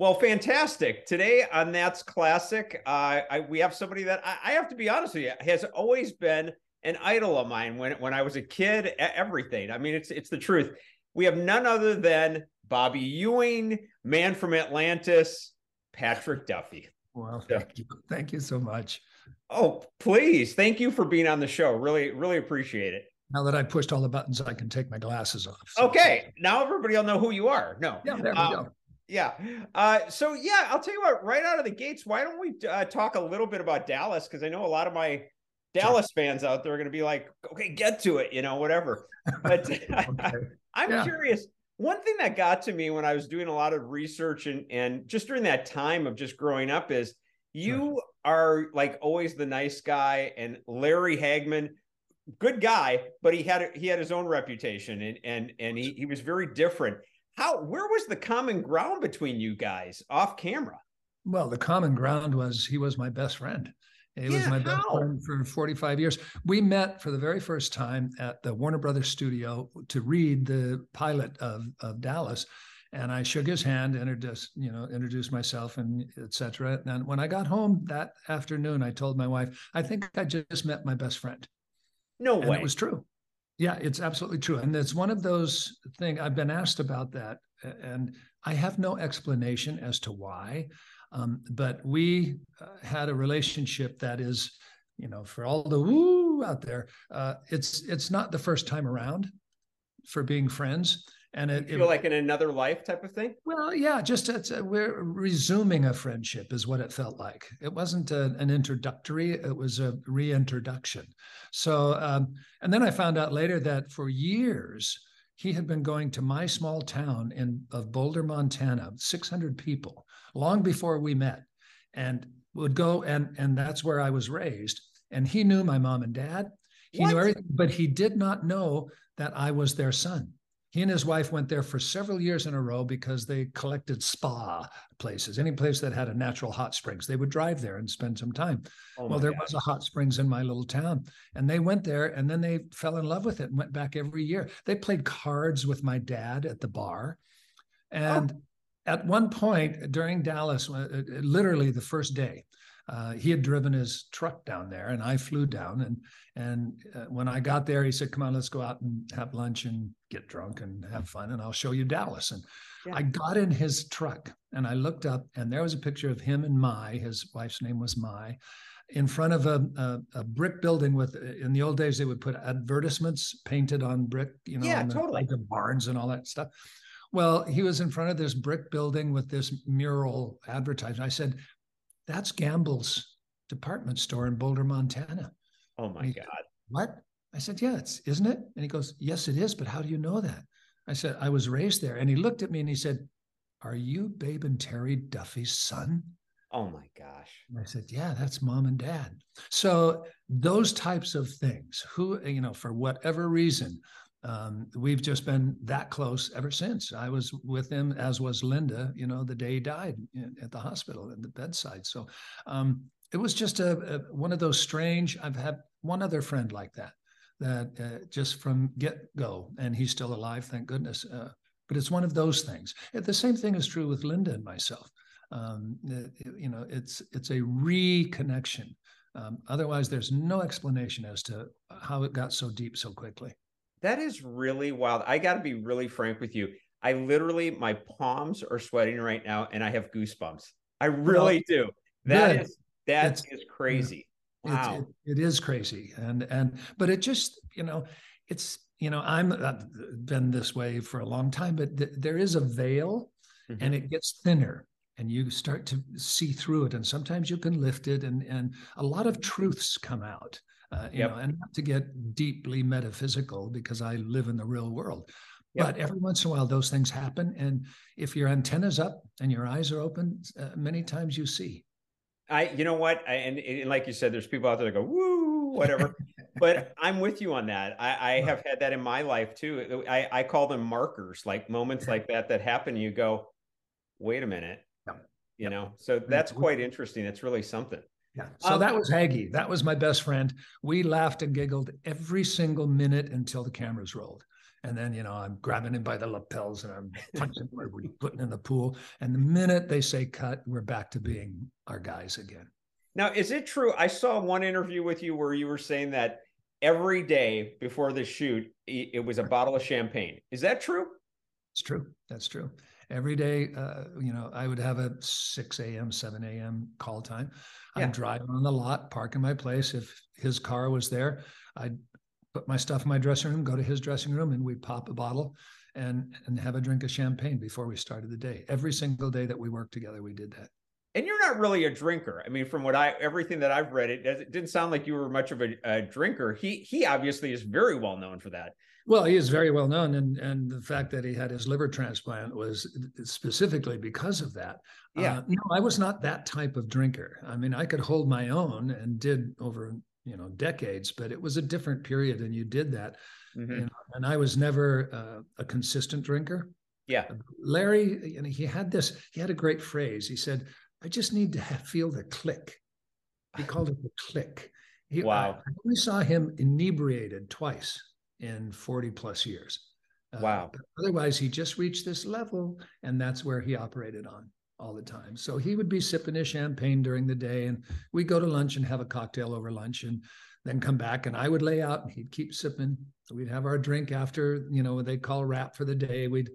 Well, fantastic. Today on That's Classic, uh, I, we have somebody that I, I, have to be honest with you has always been an idol of mine when when I was a kid. Everything. I mean, it's it's the truth. We have none other than Bobby Ewing, man from Atlantis, Patrick Duffy. Well, thank you, thank you so much. Oh, please, thank you for being on the show. Really, really appreciate it. Now that I pushed all the buttons, I can take my glasses off. So. Okay, now everybody will know who you are. No, yeah, there we um, go. Yeah. Uh, so yeah, I'll tell you what. Right out of the gates, why don't we uh, talk a little bit about Dallas? Because I know a lot of my Dallas sure. fans out there are going to be like, "Okay, get to it," you know, whatever. But okay. I'm yeah. curious. One thing that got to me when I was doing a lot of research and and just during that time of just growing up is you are like always the nice guy, and Larry Hagman, good guy, but he had he had his own reputation, and and and he he was very different how where was the common ground between you guys off camera? Well, the common ground was he was my best friend. He yeah, was my best friend for 45 years. We met for the very first time at the Warner Brothers studio to read the pilot of, of Dallas. And I shook his hand, introduced, you know, introduced myself and etc. And when I got home that afternoon, I told my wife, I think I just met my best friend. No and way. It was true. Yeah, it's absolutely true. And it's one of those things I've been asked about that, and I have no explanation as to why. Um, but we uh, had a relationship that is, you know, for all the woo out there, uh, it's it's not the first time around for being friends and it, you feel it, like in another life type of thing? Well yeah just it's a, we're resuming a friendship is what it felt like. It wasn't a, an introductory it was a reintroduction. So um, and then i found out later that for years he had been going to my small town in of boulder montana 600 people long before we met and would go and and that's where i was raised. And he knew my mom and dad. He what? knew everything but he did not know that i was their son he and his wife went there for several years in a row because they collected spa places, any place that had a natural hot springs. They would drive there and spend some time. Oh well, there gosh. was a hot springs in my little town, and they went there, and then they fell in love with it and went back every year. They played cards with my dad at the bar, and oh. at one point during Dallas, uh, uh, literally the first day, uh, he had driven his truck down there, and I flew down. And and uh, when I got there, he said, "Come on, let's go out and have lunch and get drunk and have fun, and I'll show you Dallas." And yeah. I got in his truck, and I looked up, and there was a picture of him and Maj. His wife's name was Maj. In front of a, a, a brick building with, in the old days, they would put advertisements painted on brick, you know, yeah, totally. like the barns and all that stuff. Well, he was in front of this brick building with this mural advertising. I said, that's Gamble's department store in Boulder, Montana. Oh my God. What? I said, Yeah, it's isn't it? And he goes, Yes, it is, but how do you know that? I said, I was raised there. And he looked at me and he said, Are you Babe and Terry Duffy's son? Oh my gosh. And I said, Yeah, that's mom and dad. So those types of things, who, you know, for whatever reason, um, we've just been that close ever since. I was with him, as was Linda, you know, the day he died at the hospital at the bedside. So um, it was just a, a, one of those strange. I've had one other friend like that, that uh, just from get go, and he's still alive, thank goodness. Uh, but it's one of those things. The same thing is true with Linda and myself. Um, it, you know, it's it's a reconnection. Um, otherwise, there's no explanation as to how it got so deep so quickly. That is really wild. I got to be really frank with you. I literally, my palms are sweating right now, and I have goosebumps. I really do. That good. is that it's, is crazy. Wow, it, it is crazy, and and but it just you know, it's you know I'm I've been this way for a long time, but th- there is a veil, mm-hmm. and it gets thinner, and you start to see through it, and sometimes you can lift it, and and a lot of truths come out uh, you yep. know, and not to get deeply metaphysical because I live in the real world. Yep. But every once in a while, those things happen. And if your antenna's up and your eyes are open, uh, many times you see. I, you know what? I, and, and, like you said, there's people out there that go, woo, whatever. but I'm with you on that. I, I have had that in my life too. I, I call them markers, like moments like that that happen. You go, wait a minute, you know? So that's quite interesting. It's really something. Yeah. So um, that was Haggy. That was my best friend. We laughed and giggled every single minute until the cameras rolled. And then, you know, I'm grabbing him by the lapels and I'm punching him or we're putting in the pool. And the minute they say cut, we're back to being our guys again. Now, is it true? I saw one interview with you where you were saying that every day before the shoot, it was a bottle of champagne. Is that true? It's true. That's true. Every day, uh, you know, I would have a 6 a.m., 7 a.m. call time. Yeah. I'd drive on the lot, park in my place. If his car was there, I'd put my stuff in my dressing room, go to his dressing room, and we'd pop a bottle and and have a drink of champagne before we started the day. Every single day that we worked together, we did that. And you're not really a drinker. I mean, from what I everything that I've read, it, it didn't sound like you were much of a, a drinker. He he obviously is very well known for that. Well, he is very well known, and and the fact that he had his liver transplant was specifically because of that. Yeah, uh, no, I was not that type of drinker. I mean, I could hold my own and did over you know decades but it was a different period and you did that mm-hmm. you know, and i was never uh, a consistent drinker. Yeah. Larry you know he had this he had a great phrase. He said i just need to have, feel the click. He called it the click. He, wow. I, I only saw him inebriated twice in 40 plus years uh, wow otherwise he just reached this level and that's where he operated on all the time. So he would be sipping his champagne during the day, and we'd go to lunch and have a cocktail over lunch, and then come back, and I would lay out, and he'd keep sipping. We'd have our drink after, you know, they call wrap for the day. We'd,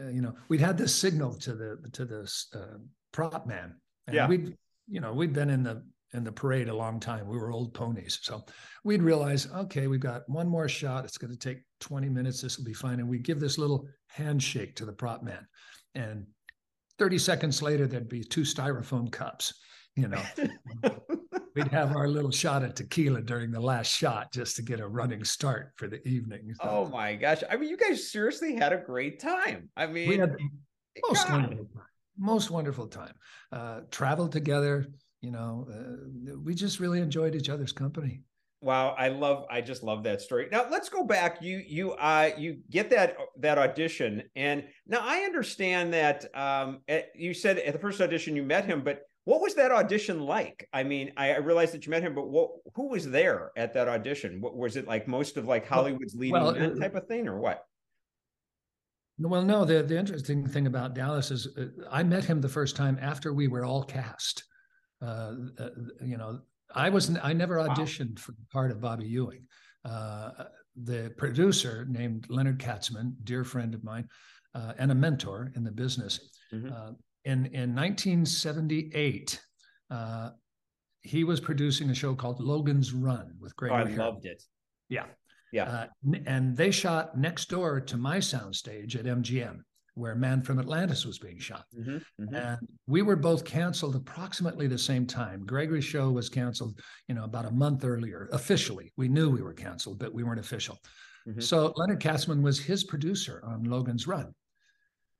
uh, you know, we'd had this signal to the to the uh, prop man, and yeah. we'd, you know, we'd been in the in the parade a long time. We were old ponies, so we'd realize, okay, we've got one more shot. It's going to take 20 minutes. This will be fine, and we give this little handshake to the prop man, and 30 seconds later, there'd be two styrofoam cups. You know, we'd have our little shot of tequila during the last shot just to get a running start for the evening. So, oh my gosh. I mean, you guys seriously had a great time. I mean, we had most wonderful time. Most wonderful time. Uh, traveled together. You know, uh, we just really enjoyed each other's company. Wow, I love I just love that story. Now let's go back. You you uh you get that that audition and now I understand that um at, eh, you said at the first audition you met him but what was that audition like? I mean, I, I realized that you met him, but what who was there at that audition? What was it like most of like Hollywood's leading well, men type of thing or what? Well, no, the the interesting thing about Dallas is uh, I met him the first time after we were all cast. Uh, uh, you know, I was I never auditioned wow. for the part of Bobby Ewing. Uh, the producer named Leonard Katzman, dear friend of mine, uh, and a mentor in the business. Mm-hmm. Uh, in in 1978, uh, he was producing a show called Logan's Run with Greg. Oh, I loved it. Yeah, yeah. Uh, and they shot next door to my soundstage at MGM where Man from Atlantis was being shot. Mm-hmm, mm-hmm. And we were both canceled approximately the same time. Gregory's show was canceled, you know, about a month earlier, officially. We knew we were canceled, but we weren't official. Mm-hmm. So Leonard Katzman was his producer on Logan's Run.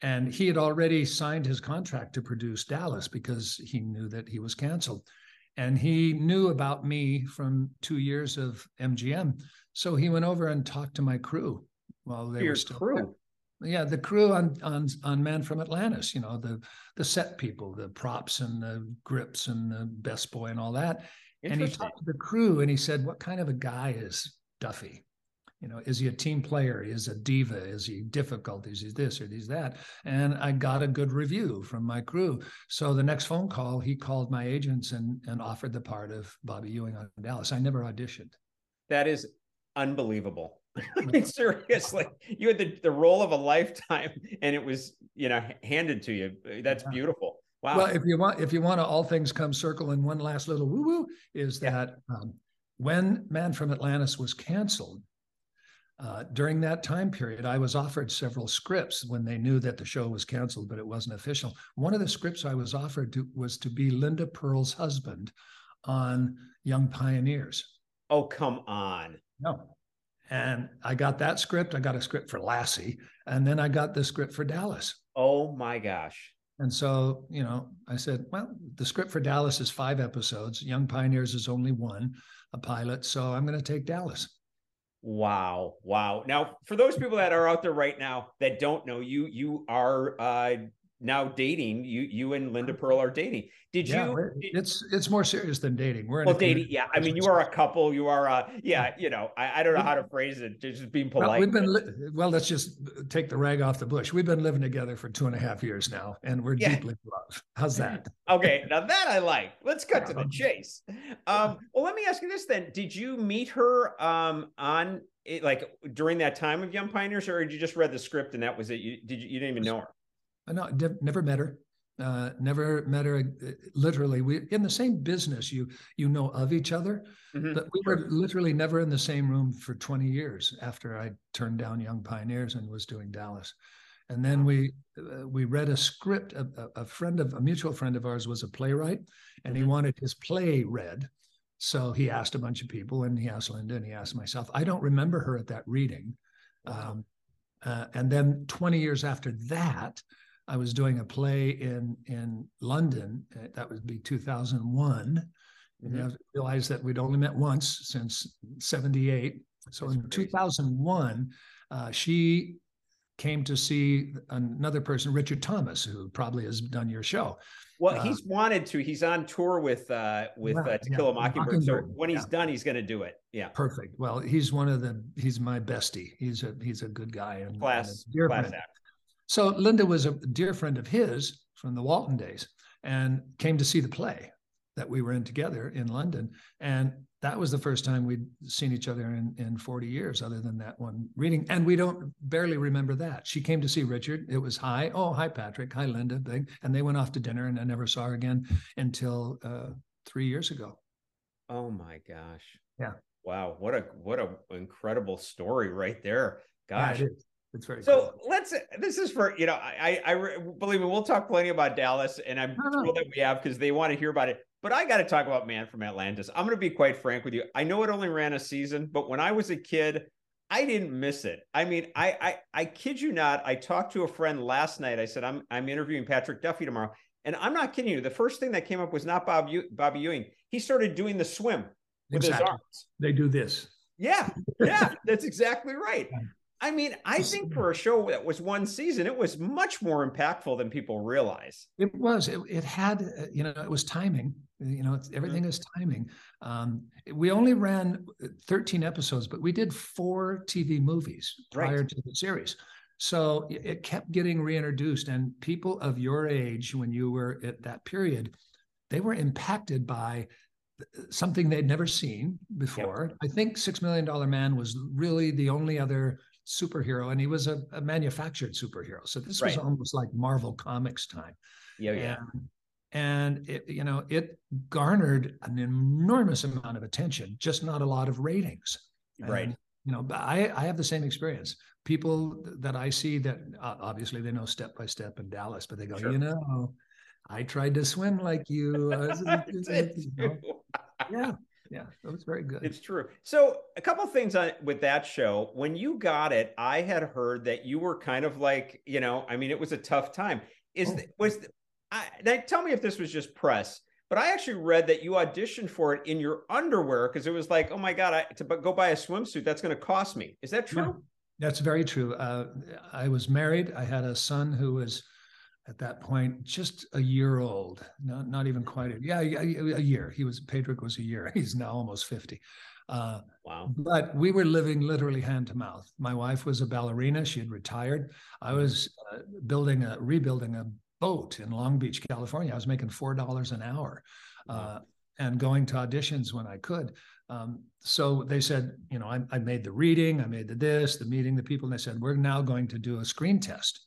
And he had already signed his contract to produce Dallas because he knew that he was canceled. And he knew about me from two years of MGM. So he went over and talked to my crew while they Your were still crew. There yeah the crew on on on man from atlantis you know the the set people the props and the grips and the best boy and all that. And he talked to the crew and he said what kind of a guy is duffy? You know is he a team player? Is a diva? Is he difficult? Is he this or is that? And i got a good review from my crew. So the next phone call he called my agents and and offered the part of bobby ewing on dallas. I never auditioned. That is unbelievable I mean, seriously, you had the, the role of a lifetime and it was, you know, handed to you. That's yeah. beautiful. Wow. Well, if you want, if you want to all things come circle and one last little woo woo is that yeah. um, when Man from Atlantis was canceled, uh, during that time period, I was offered several scripts when they knew that the show was canceled, but it wasn't official. One of the scripts I was offered to, was to be Linda Purl's husband on Young Pioneers. Oh, come on. No, and I got that script. I got a script for Lassie, and then I got the script for Dallas. Oh my gosh. And so, you know, I said, well, the script for Dallas is five episodes. Young Pioneers is only one, a pilot. So I'm going to take Dallas. Wow. Wow. Now, for those people that are out there right now that don't know you, you are uh, now dating. You you and Linda Purl are dating. Did yeah, you? It's it's more serious than dating. We're well, dating. Yeah, I mean, you are a couple. You are a yeah. You know, I, I don't know how to phrase it. Just being polite. Well, we've been li- well. Let's just take the rag off the bush. We've been living together for two and a half years now, and we're yeah. deeply in love. How's that? okay, now that I like. Let's cut to the chase. Um, well, let me ask you this then: Did you meet her um, on it, like during that time of Young Pioneers, or did you just read the script and that was it? You did you, you didn't even know her? No, never met her. Uh, never met her. Uh, literally, we in the same business. You you know of each other, mm-hmm. but we were literally never in the same room for 20 years after I turned down Young Pioneers and was doing Dallas. And then we uh, we read a script. A, a, friend of a mutual friend of ours was a playwright, and mm-hmm. he wanted his play read. So he asked a bunch of people, and he asked Linda, and he asked myself. I don't remember her at that reading. Um, uh, and then 20 years after that, I was doing a play in in London. Uh, that would be 2001. Mm-hmm. And I realized that we'd only met once since 78. So That's in crazy. 2001, uh, she came to see another person, Richard Thomas, who probably has done your show. Well, uh, he's wanted to. He's on tour with uh with uh, To Kill a Mockingbird. So when he's yeah. done, he's going to do it. Yeah. Perfect. Well, he's one of the. He's my bestie. He's a he's a good guy and class and dear class friend. So Linda was a dear friend of his from the Walton days and came to see the play that we were in together in London. And that was the first time we'd seen each other in, in 40 years, other than that one reading. And we don't barely remember that. She came to see Richard. It was hi. Oh, hi, Patrick. Hi, Linda. Big. And they went off to dinner and I never saw her again until uh, three years ago. Oh my gosh. Yeah. Wow. What a what a incredible story right there. Gosh. Yeah, it's very so cool. let's this is for you know i i, believe me we'll talk plenty about dallas and i'm thrilled that we have because they want to hear about it. But i got to talk about man from atlantis. I'm going to be quite frank with you. I know it only ran a season but when i was a kid i didn't miss it. I mean i i, I kid you not i talked to a friend last night. I said i'm i'm interviewing patrick duffy tomorrow. And i'm not kidding you. The first thing that came up was not bob bobby ewing. He started doing the swim with exactly. his arms. They do this. Yeah. Yeah. That's exactly right I mean, I think for a show that was one season, it was much more impactful than people realize. It was. It, it had, uh, you know, it was timing. You know, everything mm-hmm. is timing. Um, we only ran 13 episodes, but we did four TV movies prior right. to the series. So it kept getting reintroduced, and people of your age, when you were at that period, they were impacted by uh, something they'd never seen before. Yep. I think Six Million Dollar Man was really the only other superhero, and he was a, a manufactured superhero. So this right. was almost like Marvel Comics time. Yeah, yeah. And, and it, you know, it garnered an enormous amount of attention, just not a lot of ratings. Right. And, you know, I, I have the same experience. People that I see that uh, obviously they know step by step in Dallas, but they go, sure. you know, I tried to swim like you. you know? Yeah, yeah, it was very good. It's true. So a couple things on with that show. When you got it, I had heard that you were kind of like, you know, I mean, it was a tough time. Is oh. was I now tell me if this was just press, but I actually read that you auditioned for it in your underwear because it was like, oh my god, I, to go buy a swimsuit that's going to cost me. Is that true? Yeah, that's very true. Uh, I was married. I had a son who was at that point just a year old not, not even quite a, yeah a, a year. He was Patrick was a year. He's now almost 50 uh, wow. but we were living literally hand to mouth. My wife was a ballerina. She had retired. I mm-hmm. was uh, building a rebuilding a boat in long beach california. I was making four dollars an hour uh, and going to auditions when i could. Um, so they said you know I, I made the reading i made the this the meeting the people and they said we're now going to do a screen test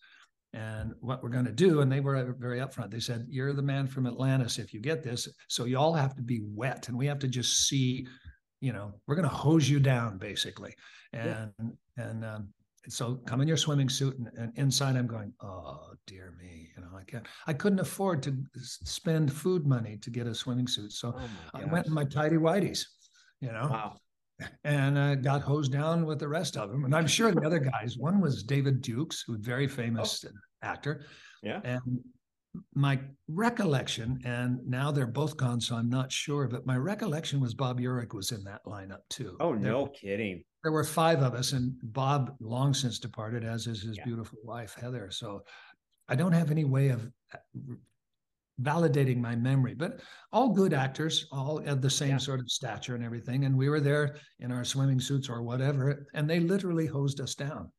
and what we're going to do. And they were very upfront. They said, You're the man from Atlantis if you get this. So you all have to be wet and we have to just see, you know, we're going to hose you down basically. And, yeah. and, um, so come in your swimming suit and, and, inside I'm going, oh dear me, you know, I can't, I couldn't afford to spend food money to get a swimming suit. So oh I went in my tidy whities, you know, wow and uh, got hosed down with the rest of them. And I'm sure the other guys, one was David Dukes, who's very famous oh. actor. Yeah. And my recollection, and now they're both gone, so I'm not sure, but my recollection was Bob Urich was in that lineup too. Oh, no kidding. There were five of us, and Bob long since departed, as is his yeah. beautiful wife, Heather. So I don't have any way of uh, validating my memory, but all good actors, all of the same yeah. sort of stature and everything. And we were there in our swimming suits or whatever, and they literally hosed us down.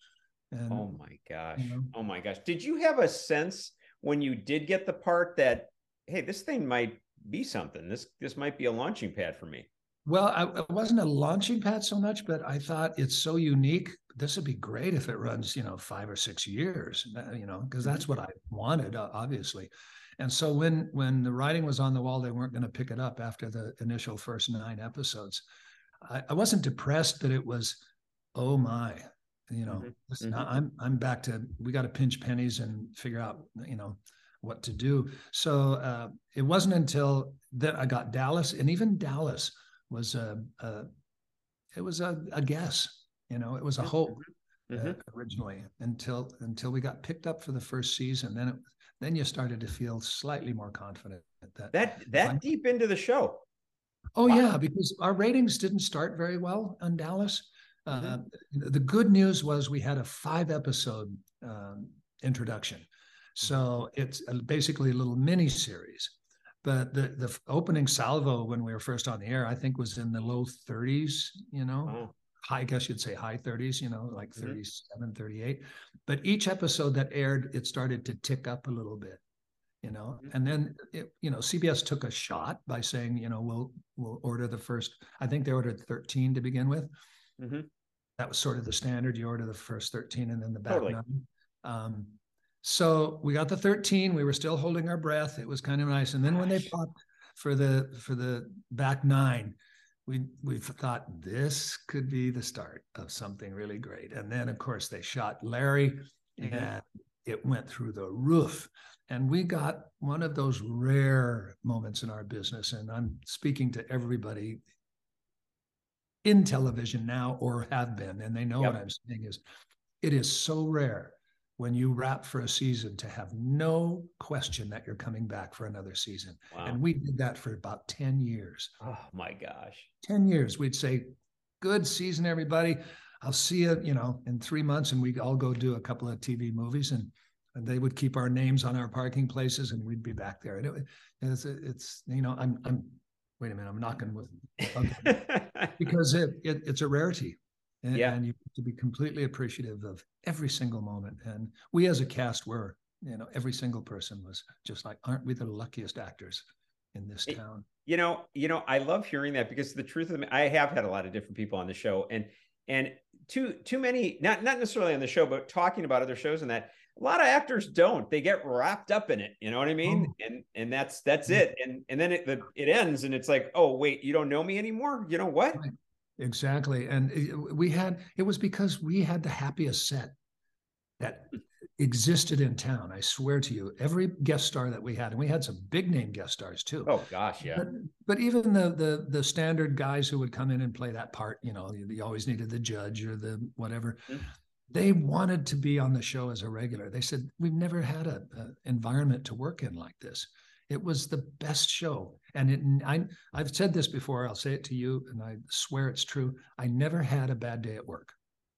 And, oh my gosh. You know, oh my gosh. Did you have a sense when you did get the part that, hey, this thing might be something? This this might be a launching pad for me. Well, I, it wasn't a launching pad so much, but I thought it's so unique. This would be great if it runs, you know, five or six years, uh, you know, because that's mm-hmm. what I wanted, obviously. And so when when the writing was on the wall, they weren't going to pick it up after the initial first nine episodes. I, I wasn't depressed that it was, oh my, you know, mm-hmm. mm-hmm. I'm I'm back to we got to pinch pennies and figure out, you know, what to do. So uh, it wasn't until that I got Dallas, and even Dallas was a, a it was a, a, guess. You know, it was a hope uh, mm-hmm. uh, originally until until we got picked up for the first season. Then it then you started to feel slightly more confident that that that deep into the show. Oh wow. yeah, because our ratings didn't start very well on Dallas. Mm-hmm. Uh, the good news was we had a five episode um, introduction, so it's basically a little mini series. But the the opening salvo when we were first on the air, I think was in the low 30s. You know, oh I guess you'd say high 30s, you know, like mm-hmm. 37, 38. But each episode that aired, it started to tick up a little bit, you know. Mm-hmm. And then, it, you know, CBS took a shot by saying, you know, we'll we'll order the first. I think they ordered 13 to begin with. Mm-hmm. That was sort of the standard. You order the first 13 and then the back totally. nine. Um, so we got the 13. We were still holding our breath. It was kind of nice. And then Gosh. when they popped for the for the back nine, we we thought this could be the start of something really great. And then of course they shot Larry mm-hmm. and it went through the roof. And we got one of those rare moments in our business. And I'm speaking to everybody in television now or have been, and they know yep. what I'm saying is it is so rare when you wrap for a season to have no question that you're coming back for another season. Wow. And we did that for about 10 years. Oh my gosh. 10 years. We'd say, good season, everybody. I'll see you, you know, in three months. And we'd all go do a couple of TV movies and, and they would keep our names on our parking places and we'd be back there. And it, it's, it's, you know, I'm, I'm, wait a minute, I'm knocking with, okay. because it, it, it's a rarity. And, yeah. and you have to be completely appreciative of every single moment. And we as a cast were, you know, every single person was just like, aren't we the luckiest actors in this town? You know, you know, I love hearing that because the truth of the, I have had a lot of different people on the show and and too too many, not not necessarily on the show, but talking about other shows and that a lot of actors don't. They get wrapped up in it. You know what I mean? Oh. And and that's that's mm. it. And and then it the, it ends and it's like, oh wait, you don't know me anymore. You know what? Exactly. And we had, it was because we had the happiest set that existed in town. I swear to you, every guest star that we had, and we had some big name guest stars too. Oh gosh, yeah. But, but even the the the standard guys who would come in and play that part, you know, you, you always needed the judge or the whatever. Mm-hmm. They wanted to be on the show as a regular. They said, "We've never had a, a environment to work in like this." It was the best show. And it, I, I've said this before, I'll say it to you, and I swear it's true. I never had a bad day at work.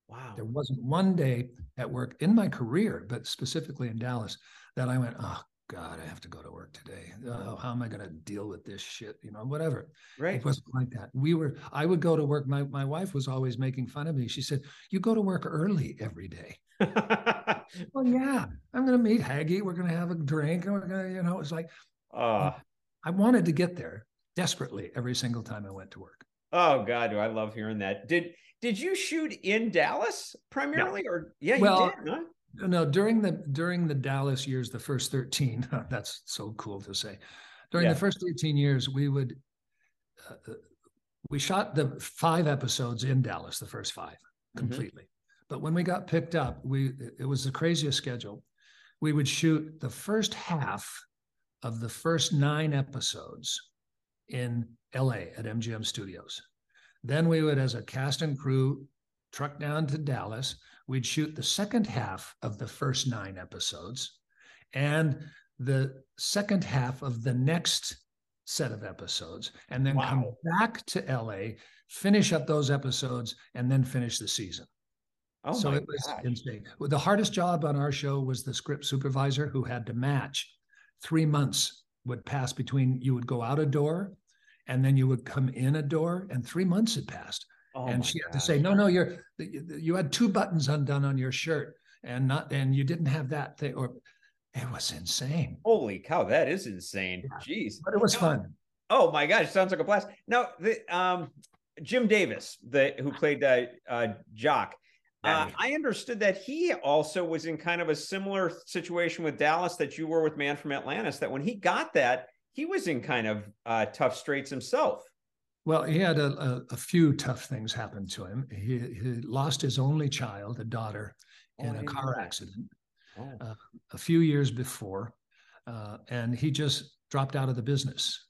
Wow. There wasn't one day at work in my career, but specifically in Dallas, that I went, oh, God, I have to go to work today. Oh, how am I going to deal with this shit? You know, whatever. Right. It wasn't like that. We were, I would go to work. My, my wife was always making fun of me. She said, You go to work early every day. well, yeah, I'm going to meet Haggie. We're going to have a drink. And we're going to, you know, it's like, uh, I wanted to get there desperately every single time I went to work. Oh God, do I love hearing that. Did did you shoot in Dallas primarily, no. or yeah, well, you did, huh? No, during the during the Dallas years, the first thirteen. that's so cool to say. During yeah. the first eighteen years, we would uh, uh, we shot the five episodes in Dallas, the first 5 mm-hmm. completely. Mm-hmm. But when we got picked up, we it was the craziest schedule. We would shoot the first half of the first nine episodes in LA at MGM Studios. Then we would, as a cast and crew, truck down to Dallas. We'd shoot the second half of the first nine episodes and the second half of the next set of episodes, and then wow. come back to LA, finish up those episodes, and then finish the season. Oh so it was gosh. insane. The hardest job on our show was the script supervisor who had to match. Three months would pass between you would go out a door and then you would come in a door, and three months had passed. Oh and she had to say, "No, no, you're you had two buttons undone on your shirt, and not and you didn't have that thing." Or it was insane. Holy cow, that is insane. Yeah. Jeez, but it was fun. Oh my gosh, sounds like a blast. Now, the um, Jim Davis, the who played uh, uh, Jock, uh, I understood that he also was in kind of a similar situation with Dallas that you were with Man from Atlantis. That when he got that, he was in kind of uh, tough straits himself. Well, he had a, a, a, few tough things happen to him. He, he lost his only child, a daughter, oh, in a car accident oh. uh, a few years before, uh, and he just dropped out of the business.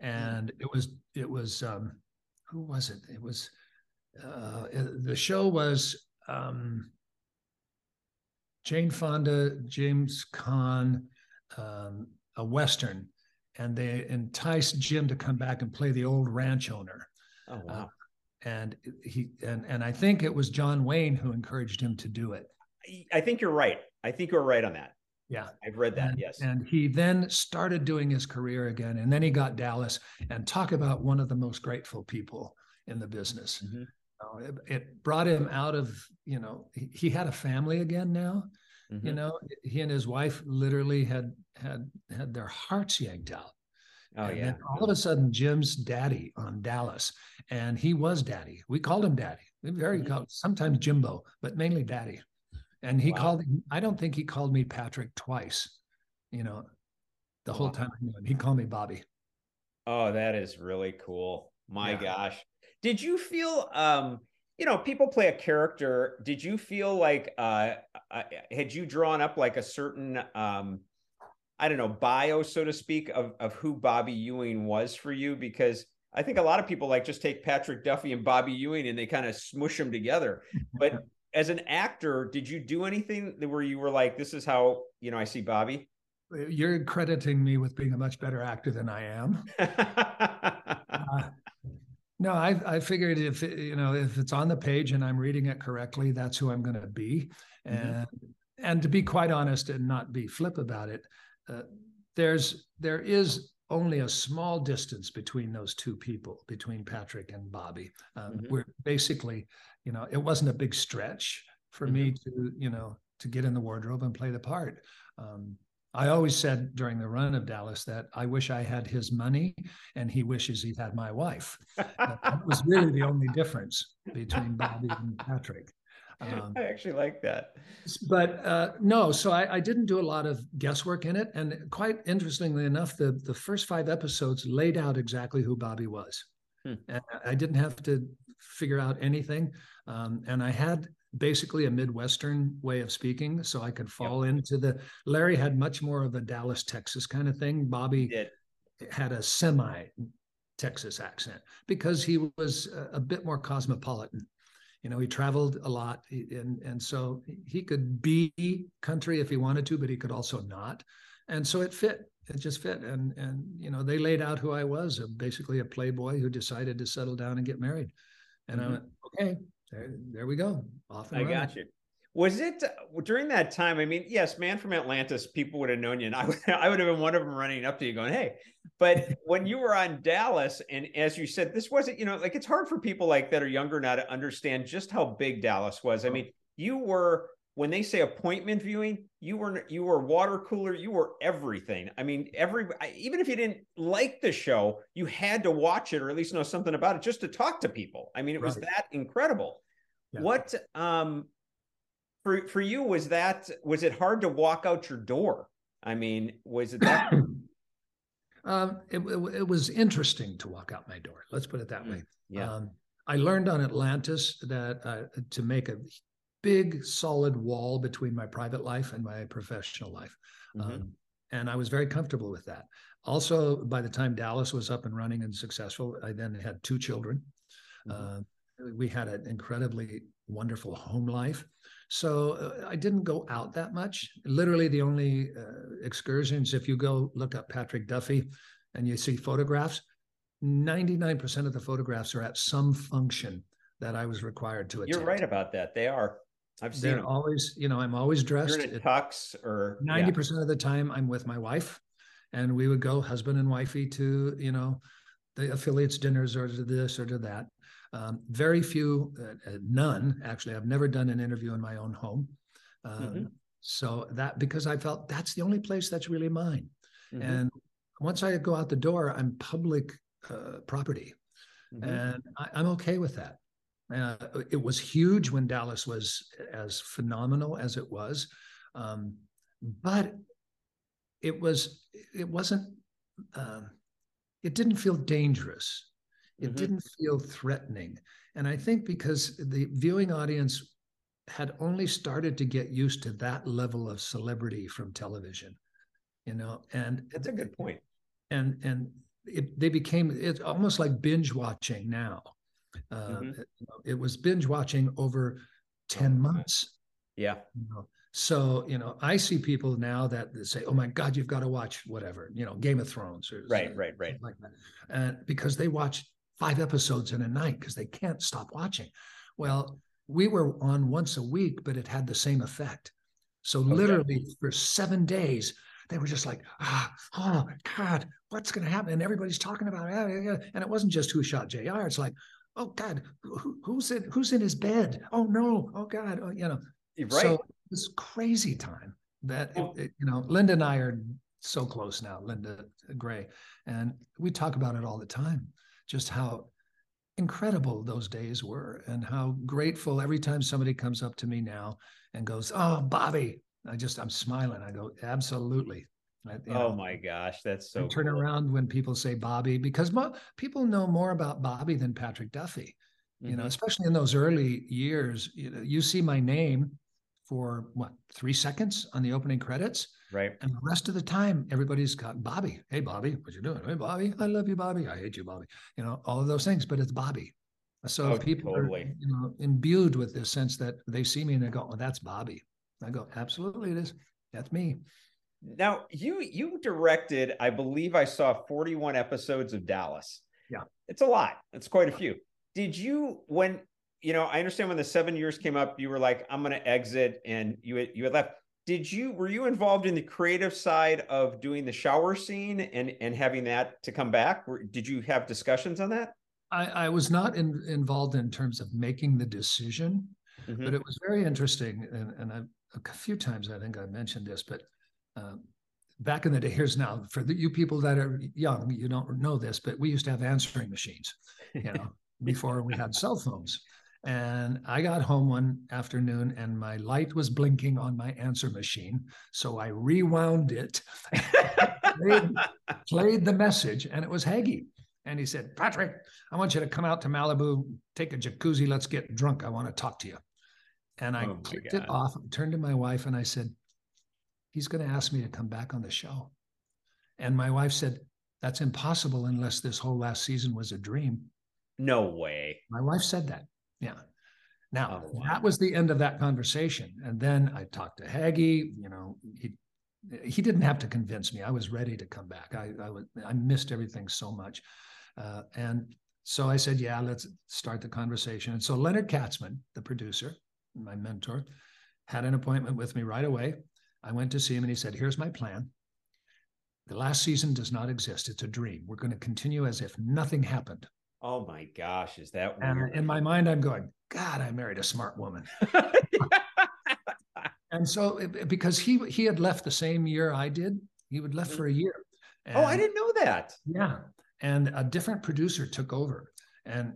And it was it was um, who was it? It was uh, the show was um, Jane Fonda, James Caan, um, a Western, and they enticed Jim to come back and play the old ranch owner. Oh wow! Uh, and he and and I think it was John Wayne who encouraged him to do it. I think you're right. I think you're right on that. Yeah, I've read that. And, yes. And he then started doing his career again, and then he got Dallas. And talk about one of the most grateful people in the business. Mm-hmm it, it, brought him out of you know he, he had a family again now mm-hmm. you know he and his wife literally had had had their hearts yanked out oh and yeah all of a sudden jim's daddy on dallas and he was daddy we called him daddy we very mm-hmm. called, sometimes jimbo but mainly daddy and he wow. called i don't think he called me patrick twice you know the whole wow. time I knew him he called me bobby oh that is really cool my yeah. gosh did you feel um you know people play a character did you feel like uh, uh had you drawn up like a certain um i don't know bio so to speak of of who bobby ewing was for you? Because i think a lot of people like just take patrick duffy and bobby ewing and they kind of smush them together. But as an actor did you do anything where you were like this is how you know i see bobby you're crediting me with being a much better actor than i am no, I, I figured if you know if it's on the page and I'm reading it correctly, that's who I'm going to be. Mm-hmm. And and to be quite honest and not be flip about it, uh, there's there is only a small distance between those two people, between Patrick and Bobby. Um, mm-hmm. We're basically, you know, it wasn't a big stretch for mm-hmm. me to you know to get in the wardrobe and play the part. Um, I always said during the run of Dallas that I wish I had his money and he wishes he had my wife. that was really the only difference between Bobby and Patrick. Um, I actually like that. But uh, no, so I, I, didn't do a lot of guesswork in it. And quite interestingly enough, the, the first five episodes laid out exactly who Bobby was. Hmm. And I didn't have to figure out anything. Um, and I had basically a Midwestern way of speaking. So I could fall yep. into the Larry had much more of a Dallas, Texas kind of thing. Bobby had a semi Texas accent because he was a, a, bit more cosmopolitan. You know, he traveled a lot and, and so he could be country if he wanted to, but he could also not. And so it fit. It just fit. And and you know, they laid out who I was, basically a playboy who decided to settle down and get married. And mm-hmm. I went, okay, there, there we go. Off and I got you. Was it uh, during that time? I mean, yes, man from Atlantis, people would have known you, and I would, I would have been one of them running up to you, going, "Hey!" But when you were on Dallas, and as you said, this wasn't, you know, like it's hard for people like that are younger now to understand just how big Dallas was. I oh. mean, you were when they say appointment viewing, you were you were water cooler, you were everything. I mean, every even if you didn't like the show, you had to watch it or at least know something about it just to talk to people. I mean, it was that incredible. Yeah. What um for for you was that was it hard to walk out your door? I mean, was it that um, it, it, it, was interesting to walk out my door. Let's put it that way. Yeah. Um, I learned on Atlantis that uh, to make a big solid wall between my private life and my professional life. Mm-hmm. Um, and I was very comfortable with that. Also, by the time Dallas was up and running and successful, I then had two children. Mm-hmm. Uh, we had an incredibly wonderful home life. So uh, I didn't go out that much. Literally, the only uh, excursions, if you go look up Patrick Duffy and you see photographs, 99% of the photographs are at some function that I was required to attend. You're right about that. They are. I've seen They're them. always, you know, I'm always dressed. You're in a tux or yeah. Ninety percent of the time, I'm with my wife, and we would go husband and wifey to you know the affiliates dinners or to this or to that. Um, very few, uh, uh, none actually. I've never done an interview in my own home. Um, Mhm. So that because I felt that's the only place that's really mine. Mhm, And once I go out the door, I'm public uh, property, mhm. and I, I'm okay with that. Uh, it was huge when Dallas was as phenomenal as it was, um, but it was it wasn't. Um, it didn't feel dangerous. It Mhm. didn't feel threatening, and I think because the viewing audience had only started to get used to that level of celebrity from television, you know, and That's a good point. and and it, they became it's almost like binge watching now. Uh, Mhm. it, you know, it was binge watching over 10 months. Yeah. You know? So you know, I see people now that say, "Oh my God, you've got to watch whatever," you know, Game of Thrones or Right, right, right. like that, and because they watch five episodes in a night because they can't stop watching. Well, we were on once a week, but it had the same effect. So Okay. literally for seven days, they were just like, ah, oh God, what's going to happen? And everybody's talking about it. And it wasn't just who shot JR. It's like, oh God, who, who's in who's in his bed? Oh no, oh God, oh, you know. Right. So this crazy time that it, it- you know, Linda and I are so close now, Linda Gray, and we talk about it all the time. Just how incredible those days were, and how grateful every time somebody comes up to me now and goes, "Oh, Bobby," I just I'm smiling. I go, "Absolutely." I- oh know, my gosh, that's so turn cool. around when people say Bobby because mo- people know more about Bobby than Patrick Duffy you know Mhm. especially in those early years you, know, you see my name for what three seconds on the opening credits Right. and the rest of the time everybody's got bobby hey bobby what you doing hey bobby i love you bobby i hate you bobby you know all of those things but it's bobby so Oh, people totally. are you know imbued with this sense that they see me and they go oh that's bobby i go absolutely it is that's me Now you you directed, I believe I saw 41 episodes of Dallas. Yeah. It's a lot. It's quite a few. Did you when you know, I understand when the seven years came up, you were like, I'm gonna exit and you had you had left. Did you were you involved in the creative side of doing the shower scene and and having that to come back? Did you have discussions on that? I, I was not in, involved in terms of making the decision, Mhm. but it was very interesting. And, and I, a few times I think I mentioned this, but um, back in the day, here's now for the, you people that are young, you don't know this, but we used to have answering machines, you know, before we had cell phones. And I got home one afternoon and my light was blinking on my answer machine. So I rewound it, played, played the message, and it was Hagee. And he said, Patrick, I want you to come out to Malibu, take a jacuzzi, let's get drunk. I want to talk to you. And I Oh clicked it off, turned to my wife, and I said, He's going to ask me to come back on the show. And my wife said, That's impossible unless this whole last season was a dream. no way. My wife said that. Yeah. Now, Oh, wow. that was the end of that conversation. And then I talked to Hagee, you know, he he didn't have to convince me. I was ready to come back. I I, was, I missed everything so much. Uh, and so I said, yeah, let's start the conversation. And so Leonard Katzman, the producer, my mentor, had an appointment with me right away. I went to see him and he said, here's my plan. The last season does not exist. It's a dream. We're going to continue as if nothing happened. Oh my gosh, is that And in my mind, I'm going, God, I married a smart woman. And so, it- it- because he he had left the same year I did, he would left for a year. oh, I didn't know that. Yeah, and a different producer took over, and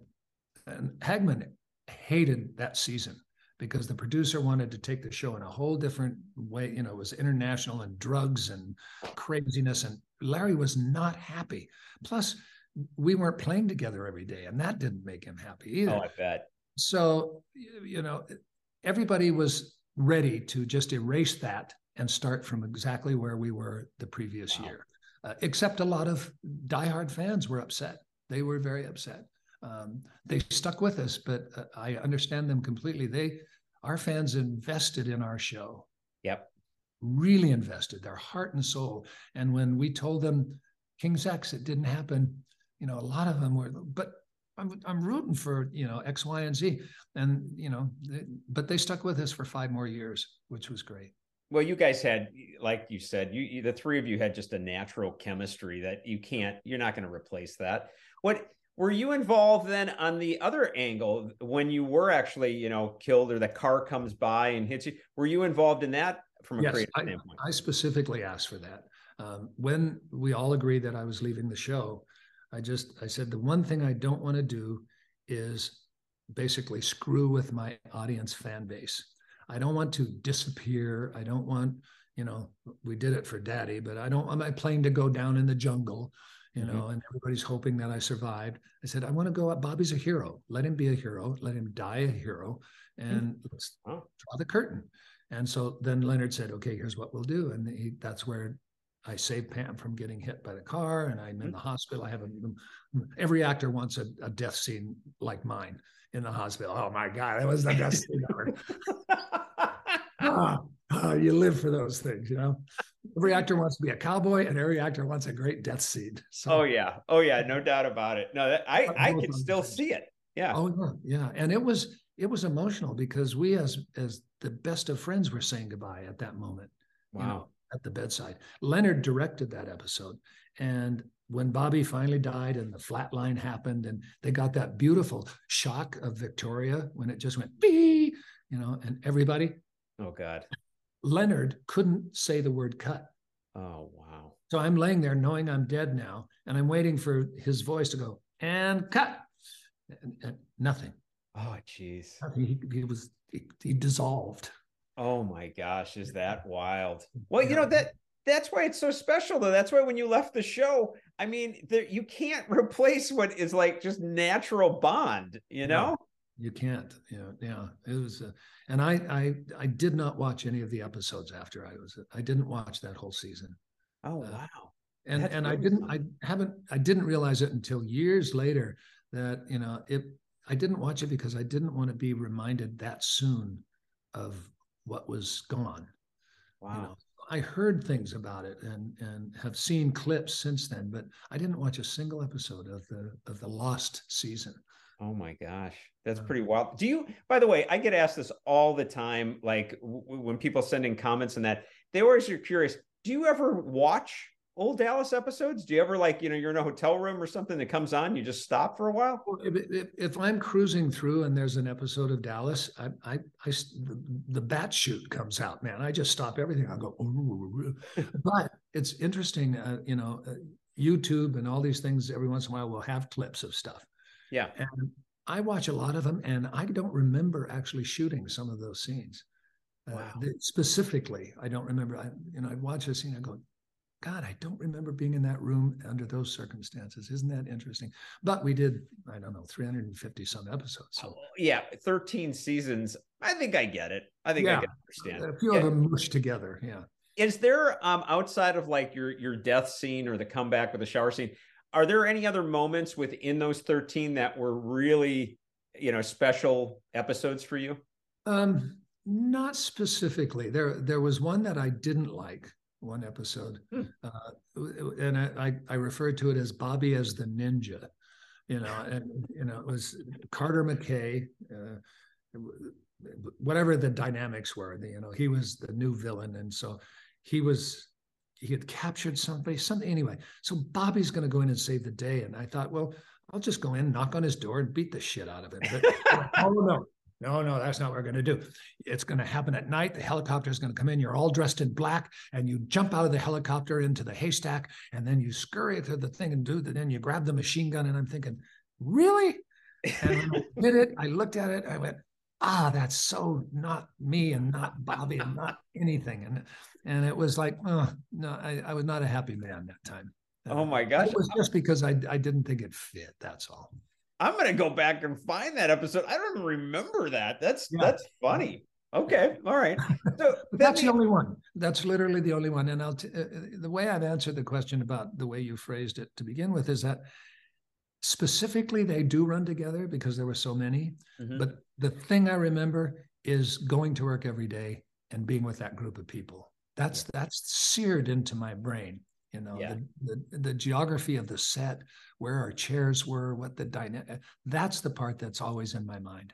and Hagman hated that season because the producer wanted to take the show in a whole different way. You know, it was international and drugs and craziness, and Larry was not happy. Plus, we weren't playing together every day, and that didn't make him happy either Oh, I bet. so you know everybody was ready to just erase that and start from exactly where we were the previous Wow. year uh, except a lot of diehard fans were upset they were very upset um, they stuck with us but uh, i understand them completely they our fans invested in our show Yep. really invested their heart and soul and when we told them king's x it didn't happen you know a lot of them were but I'm, I'm rooting for you know X, Y, and Z, and you know, they, but they stuck with us for five more years, which was great. Well, you guys had, like you said, you, you the three of you had just a natural chemistry that you can't, you're not going to replace that. What were you involved then on the other angle when you were actually, you know, killed or the car comes by and hits you? Were you involved in that from a yes, creative I, standpoint? I specifically asked for that. Um, when we all agreed that I was leaving the show, I just I said the one thing I don't want to do is basically screw with my audience fan base. I don't want to disappear. I don't want, you know, we did it for daddy, but I don't want my plane to go down in the jungle, you mm-hmm. know, and everybody's hoping that I survived. I said, I want to go up. Bobby's a hero. Let him be a hero. Let him die a hero. And mm-hmm. let's oh. draw the curtain. And so then Leonard said, okay, here's what we'll do. And he, that's where I saved Pam from getting hit by the car, and I'm in mm-hmm. the hospital. I have a, every actor wants a, a, death scene like mine in the hospital. Oh my God, that was the best scene ever. oh, oh, you live for those things, you know. Every actor wants to be a cowboy, and every actor wants a great death scene. So, oh yeah, oh yeah, no doubt about it. No, that, I I can still see it. Yeah. Oh yeah, yeah, and it was it was emotional because we as as the best of friends were saying goodbye at that moment. Wow. You know, at the bedside. Leonard directed that episode. And when Bobby finally died and the flat line happened, and they got that beautiful shock of Victoria when it just went bee, you know, and everybody. Oh, God. Leonard couldn't say the word cut. Oh, wow. So I'm laying there knowing I'm dead now, and I'm waiting for his voice to go and cut. And, and nothing. Oh, jeez. He, he was, he, he dissolved. Oh my gosh, is that wild? Well, you know that that's why it's so special though. That's why when you left the show, I mean, there, you can't replace what is like just natural bond, you know? You can't. Yeah, yeah. It was uh, and I I I did not watch any of the episodes after I was I didn't watch that whole season. Oh, uh, wow. And that's and I didn't I haven't I didn't realize it until years later that, you know, it I didn't watch it because I didn't want to be reminded that soon of what was gone. Wow. You know, I heard things about it and and have seen clips since then, but I didn't watch a single episode of the of the lost season. Oh my gosh, that's pretty wild. Do you? By the way, I get asked this all the time. Like w- when people send in comments and that, they always are curious. Do you ever watch old Dallas episodes? Do you ever like, you know, you're in a hotel room or something that comes on, you just stop for a while? If, if, if I'm cruising through and there's an episode of Dallas, I, I, I the, the bat shoot comes out, man. I just stop everything. I go, but it's interesting, uh, you know, uh, YouTube and all these things. Every once in a while, will have clips of stuff. Yeah, and I watch a lot of them, and I don't remember actually shooting some of those scenes. Uh, wow. Uh, specifically, I don't remember. I, you know, I watch a scene, I go, God, I don't remember being in that room under those circumstances. Isn't that interesting? But we did, I don't know, 350 some episodes. So oh, yeah, 13 seasons. I think I get it. I think yeah. I can understand. A few yeah. of them mushed together. Yeah. Is there um outside of like your your death scene or the comeback or the shower scene, are there any other moments within those 13 that were really, you know, special episodes for you? Um, not specifically. There there was one that I didn't like one episode, hmm. uh, and I, I referred to it as Bobby as the ninja, you know, and you know it was Carter McKay, uh, whatever the dynamics were. You know, he was the new villain, and so he was he had captured somebody, something anyway. So Bobby's going to go in and save the day, and I thought, well, I'll just go in, knock on his door, and beat the shit out of him. But, oh no, no, no, that's not what we're going to do. It's going to happen at night. The helicopter is going to come in. You're all dressed in black, and you jump out of the helicopter into the haystack, and then you scurry to the thing and do that. Then you grab the machine gun, and I'm thinking, really? And I did it, I looked at it. I went, ah, that's so not me and not Bobby and not anything. And and it was like, oh, no, I, I was not a happy man that time. Oh my gosh! It was just because I I didn't think it fit. That's all. I'm gonna go back and find that episode. I don't remember that. That's yeah. that's funny. Okay, all right. So that's the only one. That's literally the only one. And I'll t- uh, uh, the way I've answered the question about the way you phrased it to begin with is that specifically they do run together because there were so many. Mm-hmm. But the thing I remember is going to work every day and being with that group of people. That's that's seared into my brain. You know, Yeah. the, the the geography of the set, where our chairs were, what the dynamic. That's the part that's always in my mind.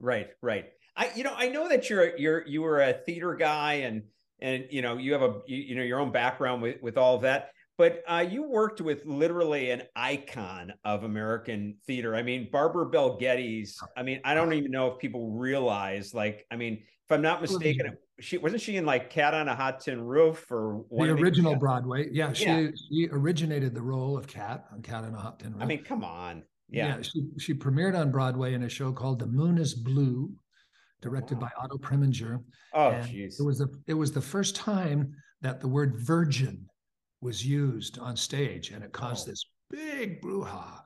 Right, right. I you know I know that you're you're you were a theater guy and and you know you have a you, you know your own background with with all of that. But uh, you worked with literally an icon of American theater. I mean, Barbara Bel Geddes. I mean, I don't even know if people realize. Like, I mean, if I'm not mistaken, she wasn't she in like Cat on a Hot Tin Roof or the original Broadway. Yeah, she Yeah. she originated the role of Cat on Cat on a Hot Tin Roof. I mean, come on. Yeah. she she premiered on Broadway in a show called The Moon Is Blue, directed Wow. by Otto Preminger. Oh, jeez. It was the it was the first time that the word virgin was used on stage, and it caused Oh. this big brouhaha.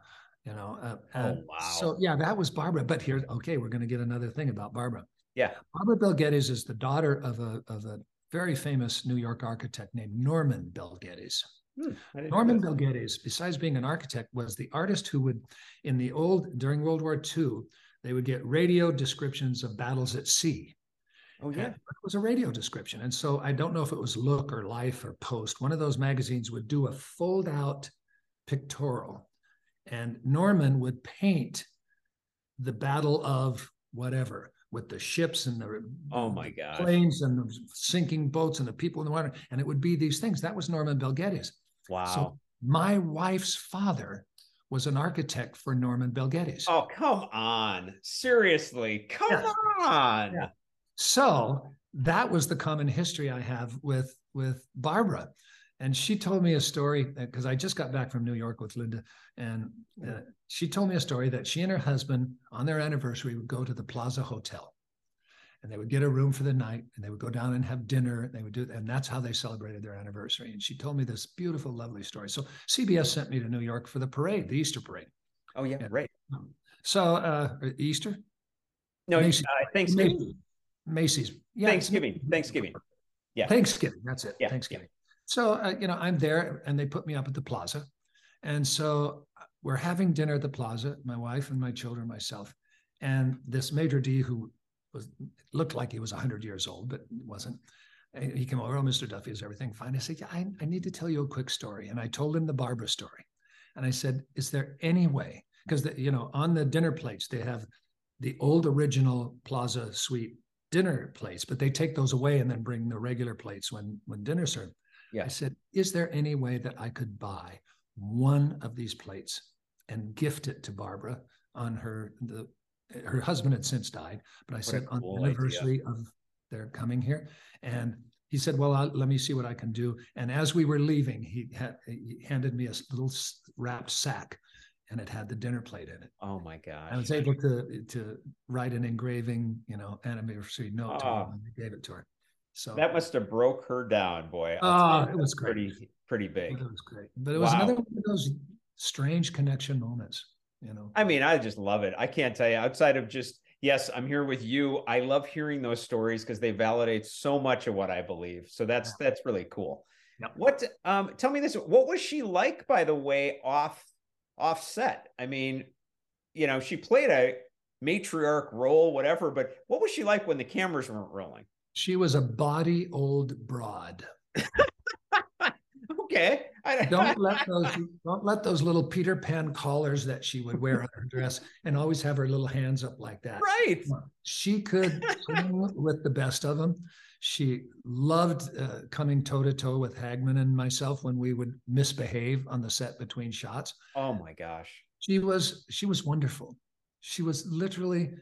You know, uh, Oh, wow. so yeah, that was Barbara. But here, okay, we're going to get another thing about Barbara. Yeah. Barbara Bel Geddes is the daughter of a of a very famous New York architect named Norman Bel Geddes. Hmm, I didn't know Norman. Bel Geddes, besides being an architect, was the artist who would, in the old during World War II, they would get radio descriptions of battles at sea. Oh And yeah. it was a radio description. And so I don't know if it was Look or Life or Post. One of those magazines would do a fold out pictorial, and Norman would paint the battle of whatever with the ships and the Oh my god planes and the sinking boats and the people in the water. And it would be these things. That was Norman Bel Geddes. Wow. So my wife's father was an architect for Norman Bel Geddes. Oh, come on. Seriously. Come Yeah. on. Yeah. So that was the common history I have with with Barbara. And she told me a story because I just got back from New York with Linda, and uh, she told me a story that she and her husband on their anniversary would go to the Plaza Hotel, and they would get a room for the night, and they would go down and have dinner. And they would do, and that's how they celebrated their anniversary. And she told me this beautiful, lovely story. So CBS sent me to New York for the parade, the Easter parade. Oh yeah, Yeah. right. So uh, Easter, No, Macy's. uh, Thanksgiving. Macy's, Macy's. Yeah, Thanksgiving. Thanksgiving. Yeah. Thanksgiving. That's it. Yeah, Thanksgiving. So, uh, you know, I'm there and they put me up at the plaza. And so uh, we're having dinner at the plaza, my wife and my children, myself. And this Major D, who was looked like he was 100 years old, but wasn't. He came over, oh, Mr. Duffy, is everything fine? I said, yeah, I, I need to tell you a quick story. And I told him the Barbara story. And I said, is there any way? Because, you know, on the dinner plates, they have the old original Plaza Suite dinner plates, but they take those away and then bring the regular plates when when dinner's served. Yeah. I said, is there any way that I could buy one of these plates and gift it to Barbara on her the her husband had since died, but I a said on the idea. anniversary of their coming here, and he said, "Well, I'll, let me see what I can do." And as we were leaving, he had he handed me a little wrapped sack, and it had the dinner plate in it. Oh my gosh. I was able to to write an engraving, you know, anniversary note to her Ah. I gave it to her. So that must have broke her down, boy. I'll Ah, it was great. pretty pretty big. it was great. But it was Wow. another one of those strange connection moments, you know. I mean, I just love it. I can't tell you outside of just yes, I'm here with you. I love hearing those stories because they validate so much of what I believe. So that's that's really cool. Yep. What um tell me this, what was she like by the way off off set? I mean, you know, she played a matriarch role whatever, but what was she like when the cameras weren't rolling? She was a body old broad. Okay. I Don't let those don't let those little Peter Pan collars that she would wear on her dress and always have her little hands up like that. right. She could with the best of them. She loved uh, coming toe to toe with Hagman and myself when we would misbehave on the set between shots. Oh my gosh. She was she was wonderful. She was literally.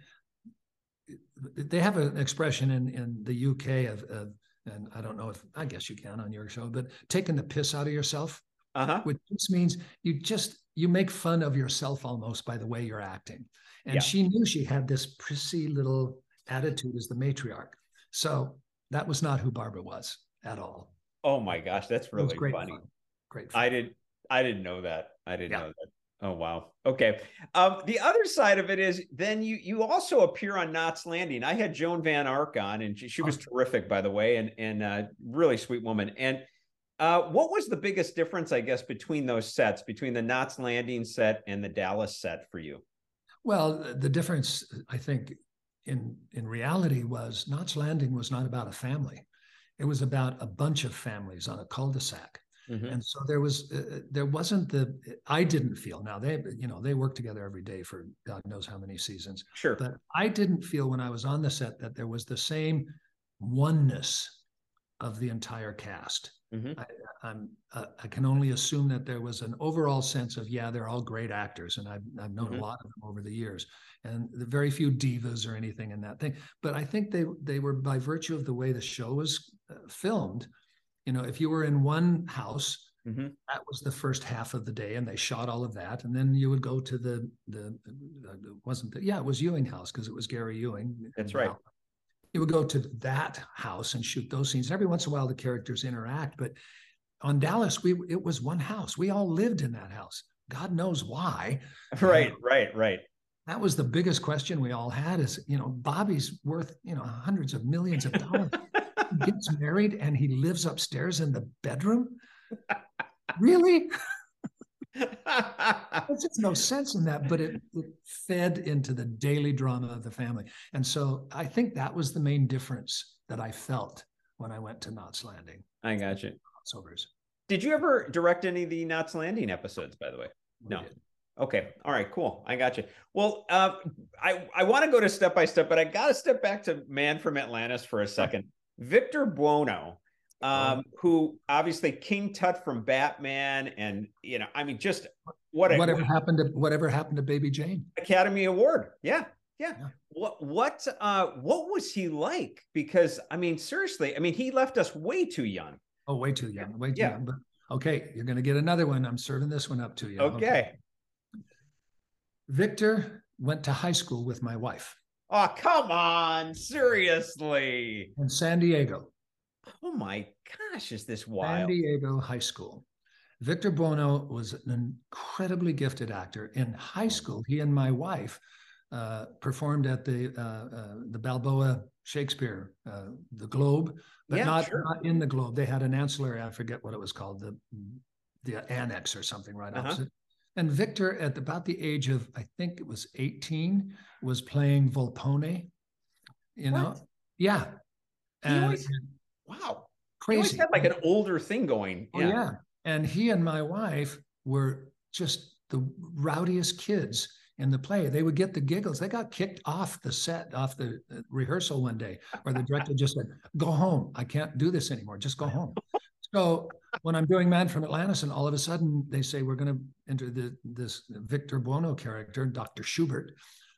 They have an expression in in the UK of, of and I don't know if I guess you can on your show, but taking the piss out of yourself, Uh-huh. which just means you just you make fun of yourself almost by the way you're acting. And Yeah. she knew she had this prissy little attitude as the matriarch. So that was not who Barbara was at all. Oh my gosh, that's really great funny. fun. Great. Fun. I did I didn't know that. I didn't Yeah. know that. Oh wow. Okay. Um, the other side of it is then you you also appear on Knots Landing. I had Joan Van Ark on, and she, she was terrific, by the way, and and uh, really sweet woman. And uh, what was the biggest difference, I guess, between those sets, between the Knots Landing set and the Dallas set for you? Well, the difference, I think, in in reality was Knots Landing was not about a family. It was about a bunch of families on a cul-de-sac. Mm-hmm. And so there was uh, there wasn't the I didn't feel now they you know they work together every day for God knows how many seasons. Sure. But I didn't feel when I was on the set that there was the same oneness of the entire cast. Mm-hmm. I, uh, I can only assume that there was an overall sense of yeah, they're all great actors, and I've I've known mm-hmm. a lot of them over the years, and very few divas or anything in that thing. But I think they they were by virtue of the way the show was uh, filmed. You know, if you were in one house, Mm-hmm. That was the first half of the day, and they shot all of that. And then you would go to the the uh, wasn't the, yeah it was Ewing House because it was Gary Ewing. That's right you would go to that house and shoot those scenes. Every once in a while, the characters interact, but on Dallas, we it was one house. We all lived in that house. God knows why. Uh, right, right, right. That was the biggest question we all had: is you know Bobby's worth you know hundreds of millions of dollars. he gets married and he lives upstairs in the bedroom. really? There's just no sense in that, but it, it, fed into the daily drama of the family. And so I think that was the main difference that I felt when I went to Knots Landing. I got you. Crossovers. Did you ever direct any of the Knots Landing episodes, by the way? no. Okay. All right. Cool. I got you. Well, uh, I I want to go to step by step, but I got to step back to Man from Atlantis for a second. Victor Buono um, who obviously King Tut from Batman, and you know, I mean, just what a, whatever happened to whatever happened to Baby Jane Academy Award, yeah, yeah. yeah. What what uh what was he like? Because I mean, seriously, I mean, he left us way too young. Oh, way too young, way too yeah. young. But okay, you're going to get another one. I'm serving this one up to you. Okay. okay. Victor went to high school with my wife. Oh, come on, seriously. In San Diego. Oh my gosh, is this wild? San Diego High School. Victor Buono was an incredibly gifted actor. In high school, he and my wife uh, performed at the uh, uh, the Balboa Shakespeare, uh, the Globe, but yeah, not sure. not in the Globe. They had an ancillary. I forget what it was called, the the annex or something right uh-huh. opposite. And Victor, at about the age of I think it was eighteen, was playing Volpone. You know, yeah. And, always, wow, crazy. had like an older thing going. Oh, yeah. yeah. And he and my wife were just the rowdiest kids in the play. They would get the giggles. They got kicked off the set, off the uh, rehearsal one day, where the director just said, "Go home. I can't do this anymore. Just go home." So when I'm doing Man from Atlantis, and all of a sudden they say we're going to enter the this Victor Buono character, Dr. Schubert,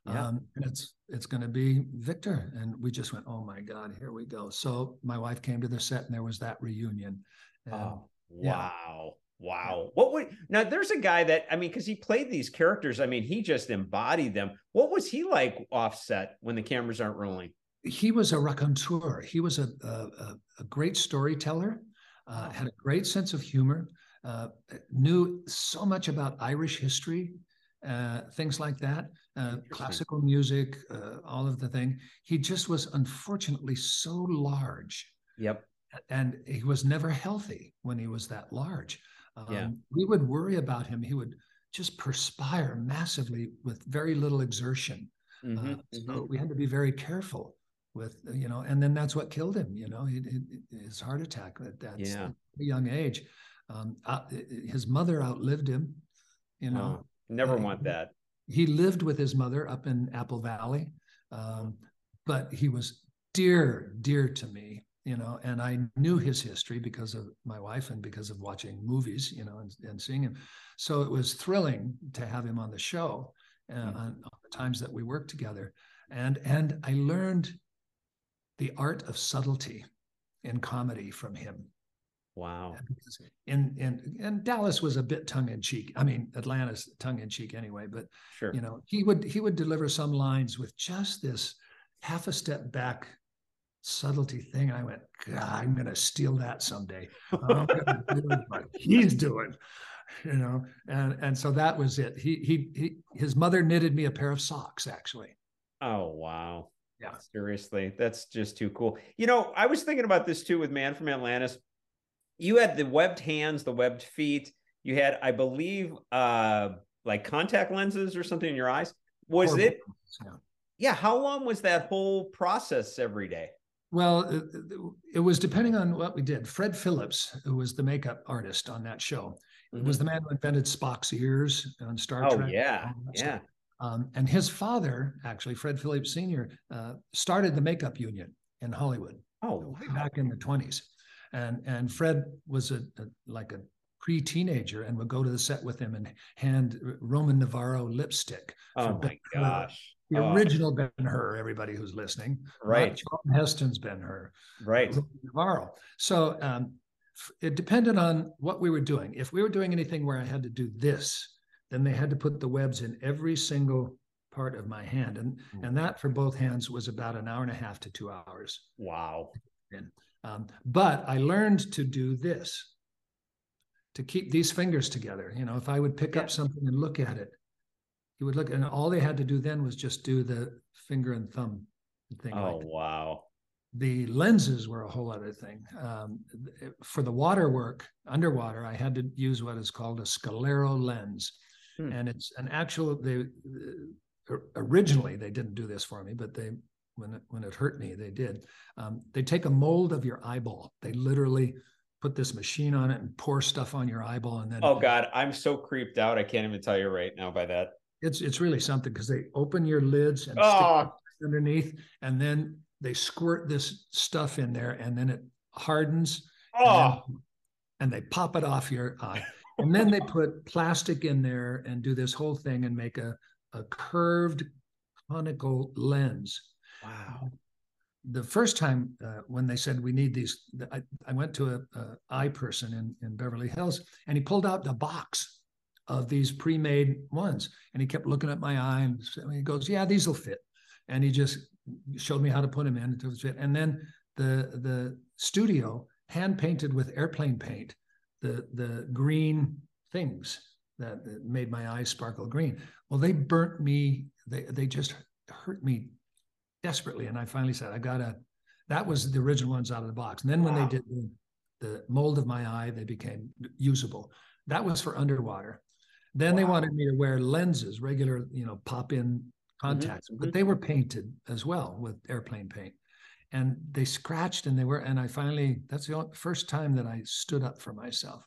yeah. Um, and it's it's going to be Victor. And we just went, oh my God, here we go. So my wife came to the set and there was that reunion. And, oh, wow. Wow. What would now there's a guy that I mean, because he played these characters, I mean, he just embodied them. What was he like offset when the cameras aren't rolling? He was a raconteur. He was a, a, a great storyteller, uh, had a great sense of humor, uh, knew so much about Irish history, uh, things like that, uh, classical music, uh, all of the thing. He just was unfortunately so large. Yep. And he was never healthy when he was that large. Um, yeah. We would worry about him. He would just perspire massively with very little exertion. Mm-hmm, uh, so mm-hmm. we had to be very careful with, you know, and then that's what killed him, you know, he, he, his heart attack at that yeah. young age. Um, uh, his mother outlived him, you know. Oh Never uh, want that. He lived with his mother up in Apple Valley, um, but he was dear, dear to me, you know, and I knew his history because of my wife and because of watching movies, you know, and, and seeing him. So it was thrilling to have him on the show uh, mm-hmm. on, on the times that we worked together. And, and I learned the art of subtlety in comedy from him Wow. In in and Dallas was a bit tongue in cheek. I mean, Atlantis tongue in cheek anyway, but sure. you know, he would he would deliver some lines with just this half a step back subtlety thing. I went, God, I'm gonna steal that someday. Oh, I'm do he's doing. You know, and and so that was it. He he he his mother knitted me a pair of socks, actually. Oh wow. Yeah. Seriously. That's just too cool. You know, I was thinking about this too with Man from Atlantis you had the webbed hands, the webbed feet. You had, I believe, uh, like contact lenses or something in your eyes. Was Horrible. it? Yeah. How long was that whole process every day? Well, it, it was depending on what we did. Fred Phillips, who was the makeup artist on that show, mm-hmm. was the man who invented Spock's ears on Star oh, Trek. Oh yeah, yeah. Um, and his father, actually, Fred Phillips Sr., uh, started the makeup union in Hollywood. Oh, wow. back in the twenties, and and Fred was a, a like a pre-teenager and would go to the set with him and hand Ramon Novarro lipstick. Oh my gosh. The oh. original Ben Hur, everybody who's listening. Right. Charlton Heston's Ben Hur. Right. Novarro. So um, it depended on what we were doing. If we were doing anything where I had to do this, then they had to put the webs in every single part of my hand. And, mm. and that for both hands was about an hour and a half to two hours. Wow. And, um, but I learned to do this to keep these fingers together. You know, if I would pick yeah. up something and look at it, he would look, and all they had to do then was just do the finger and thumb thing. Oh, like wow. The lenses were a whole other thing. Um, for the water work, underwater, I had to use what is called a scleral lens. Hmm. And it's an actual, they uh, originally, they didn't do this for me, but they, when it, when it hurt me, they did. Um, they take a mold of your eyeball. They literally put this machine on it and pour stuff on your eyeball and then oh god i'm so creeped out i can't even tell you right now by that it's it's really something because they open your lids and oh. underneath and then they squirt this stuff in there and then it hardens oh. and, then, and they pop it off your eye and then they put plastic in there and do this whole thing and make a, a curved conical lens wow the first time uh, when they said we need these, I, I went to a, a, eye person in, in Beverly Hills, and he pulled out the box of these pre-made ones, and he kept looking at my eye, and he goes, "Yeah, these will fit," and he just showed me how to put them in it fit. And then the the studio hand painted with airplane paint the the green things that made my eyes sparkle green. Well, they burnt me. They they just hurt me desperately. And I finally said, I gotta, that was the original ones out of the box. And then when wow. they did the, the, mold of my eye, they became usable. That was for underwater. Then wow. they wanted me to wear lenses, regular, you know, pop in mm-hmm. contacts, mm-hmm. but they were painted as well with airplane paint. And they scratched and they were, and I finally, that's the only, first time that I stood up for myself.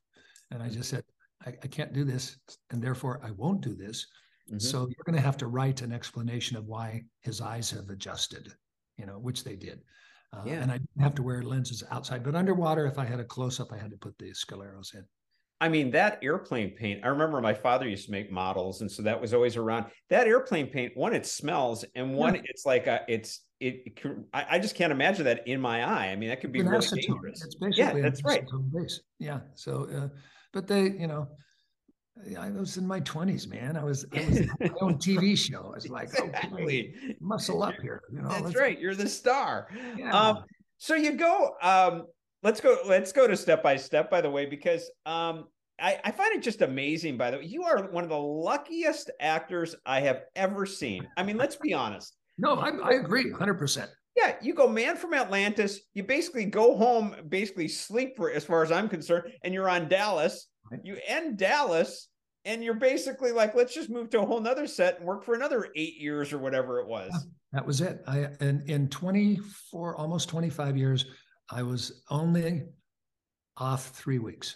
And I just said, I, I can't do this. And therefore I won't do this. Mm-hmm. So you're going to have to write an explanation of why his eyes have adjusted, you know, which they did. Uh, yeah. And I didn't have to wear lenses outside, but underwater, if I had a close up, I had to put the scleros in. I mean, that airplane paint, I remember my father used to make models. And so that was always around that airplane paint. One, it smells, and one, yeah. it's like a, it's, it, it I, I, just can't imagine that in my eye. I mean, that could be really dangerous. It's basically yeah, that's right. Base. Yeah. So, uh, but they, you know, I was in my twenties, man. I was, I was my own TV show. I was like, exactly. okay, muscle up here. You know, that's right. You're the star. Yeah. Um, so you go. Um, let's go. Let's go to step by step. By the way, because um, I, I find it just amazing. By the way, you are one of the luckiest actors I have ever seen. I mean, let's be honest. No, I, I agree, hundred percent. Yeah, you go man from Atlantis. You basically go home, basically sleep for as far as I'm concerned, and you're on Dallas you end Dallas, and you're basically like, let's just move to a whole nother set and work for another eight years or whatever it was. That was it. I in in 24, almost 25 years, I was only off three weeks.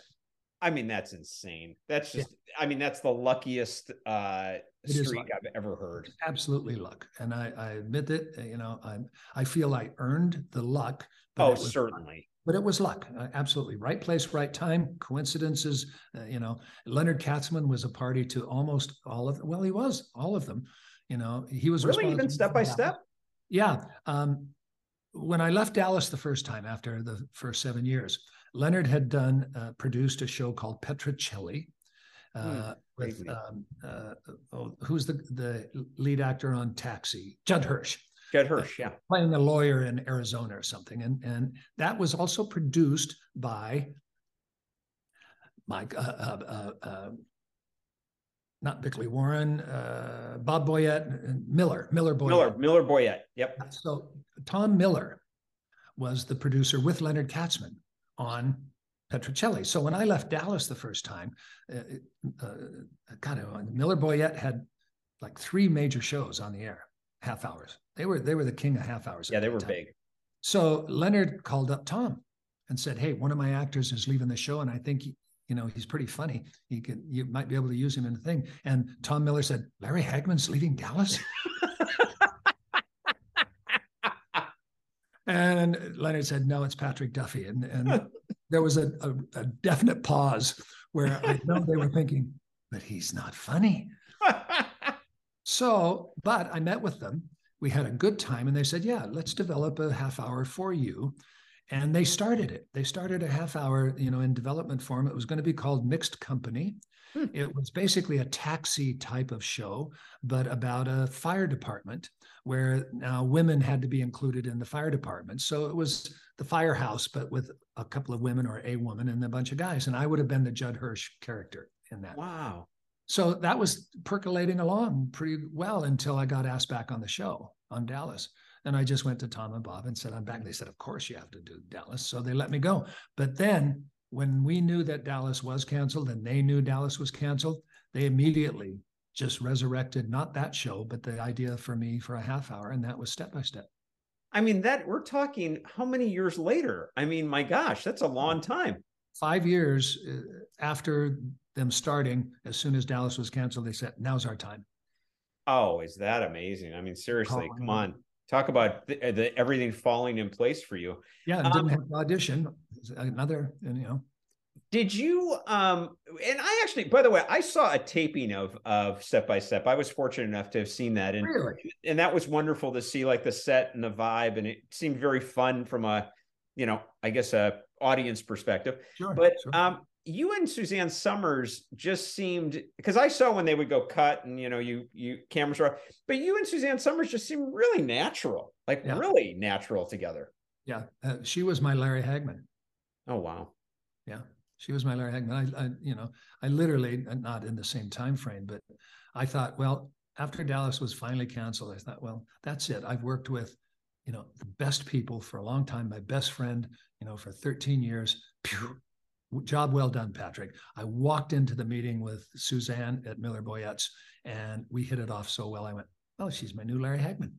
I mean, that's insane. That's just, yeah. I mean, that's the luckiest uh, streak I've ever heard. Absolutely luck. And I, I admit it, you know, I I feel I earned the luck. oh, certainly but it was luck. Uh, absolutely. Right place right time coincidences uh, you know. Leonard katzman was a party to almost all of well he was all of them you know. He was really? Even step by step? Yeah. Um, when i left dallas the first time after the first seven years leonard had done uh, produced a show called petrocelli uh, hmm, with um, uh, oh, who's the the lead actor on taxi? Judd hirsch Judd Hirsch, yeah. Playing a lawyer in Arizona or something. And, and that was also produced by Mike, uh, uh, uh, uh not Bickley Warren, uh, Bob Boyett, Miller, Miller Boyett. Miller, Miller Boyett, yep. So Tom Miller was the producer with Leonard Katzman on Petrocelli. So when I left Dallas the first time, uh, uh, God, Miller Boyett had like three major shows on the air, half hours. They were they were the king of half hours. Yeah, they were time. big. So Leonard called up Tom and said, "Hey, one of my actors is leaving the show, and I think he, you know he's pretty funny. He could you might be able to use him in the thing." And Tom Miller said, "Larry Hagman's leaving Dallas." and Leonard said, "No, it's Patrick Duffy." And and there was a, a, a definite pause where I know they were thinking, "But he's not funny." so, but I met with them. We had a good time, and they said, "Yeah, let's develop a half hour for you." and they started it. They started a half hour you know in development form. It was going to be called mixed company. Hmm. it was basically a taxi type of show but about a fire department where now women had to be included in the fire department. So it was the firehouse but with a couple of women or a woman and a bunch of guys and i would have been the judd hirsch character in that. Wow so that was percolating along pretty well until i got asked back on the show on dallas and I just went to Tom and Bob and said, I'm back. And They said, Of course you have to do Dallas. So they let me go. But then when we knew that Dallas was canceled and they knew Dallas was canceled, they immediately just resurrected not that show, but the idea for me for a half hour. And that was step by step. I mean, that we're talking how many years later? I mean, my gosh, that's a long time. Five years uh, after them starting, as soon as Dallas was canceled, they said, Now's our time. Oh, is that amazing? I mean, seriously, come on talk about the, uh, the, everything falling in place for you. Yeah, um, didn't have audition. Another, and, you know. Did you? Um, and I actually, by the way, I saw a taping of of Step by Step. I was fortunate enough to have seen that, and really? and that was wonderful to see, like the set and the vibe, and it seemed very fun from a, you know, I guess a audience perspective. Sure, but sure. um, you and Suzanne Somers just seemed because I saw when they would go cut and you know you you cameras were, but you and Suzanne Somers just seemed really natural, like yeah. really natural together. Yeah, uh, she was my Larry Hagman. Oh wow. Yeah, she was my Larry Hagman. I, I you know I literally uh, not in the same time frame, but I thought well after Dallas was finally canceled, I thought well that's it. I've worked with you know the best people for a long time. My best friend, you know, for 13 years. Pew, job well done, Patrick. I walked into the meeting with Suzanne at Miller Boyettes and we hit it off so well. I went, oh, she's my new Larry Hagman.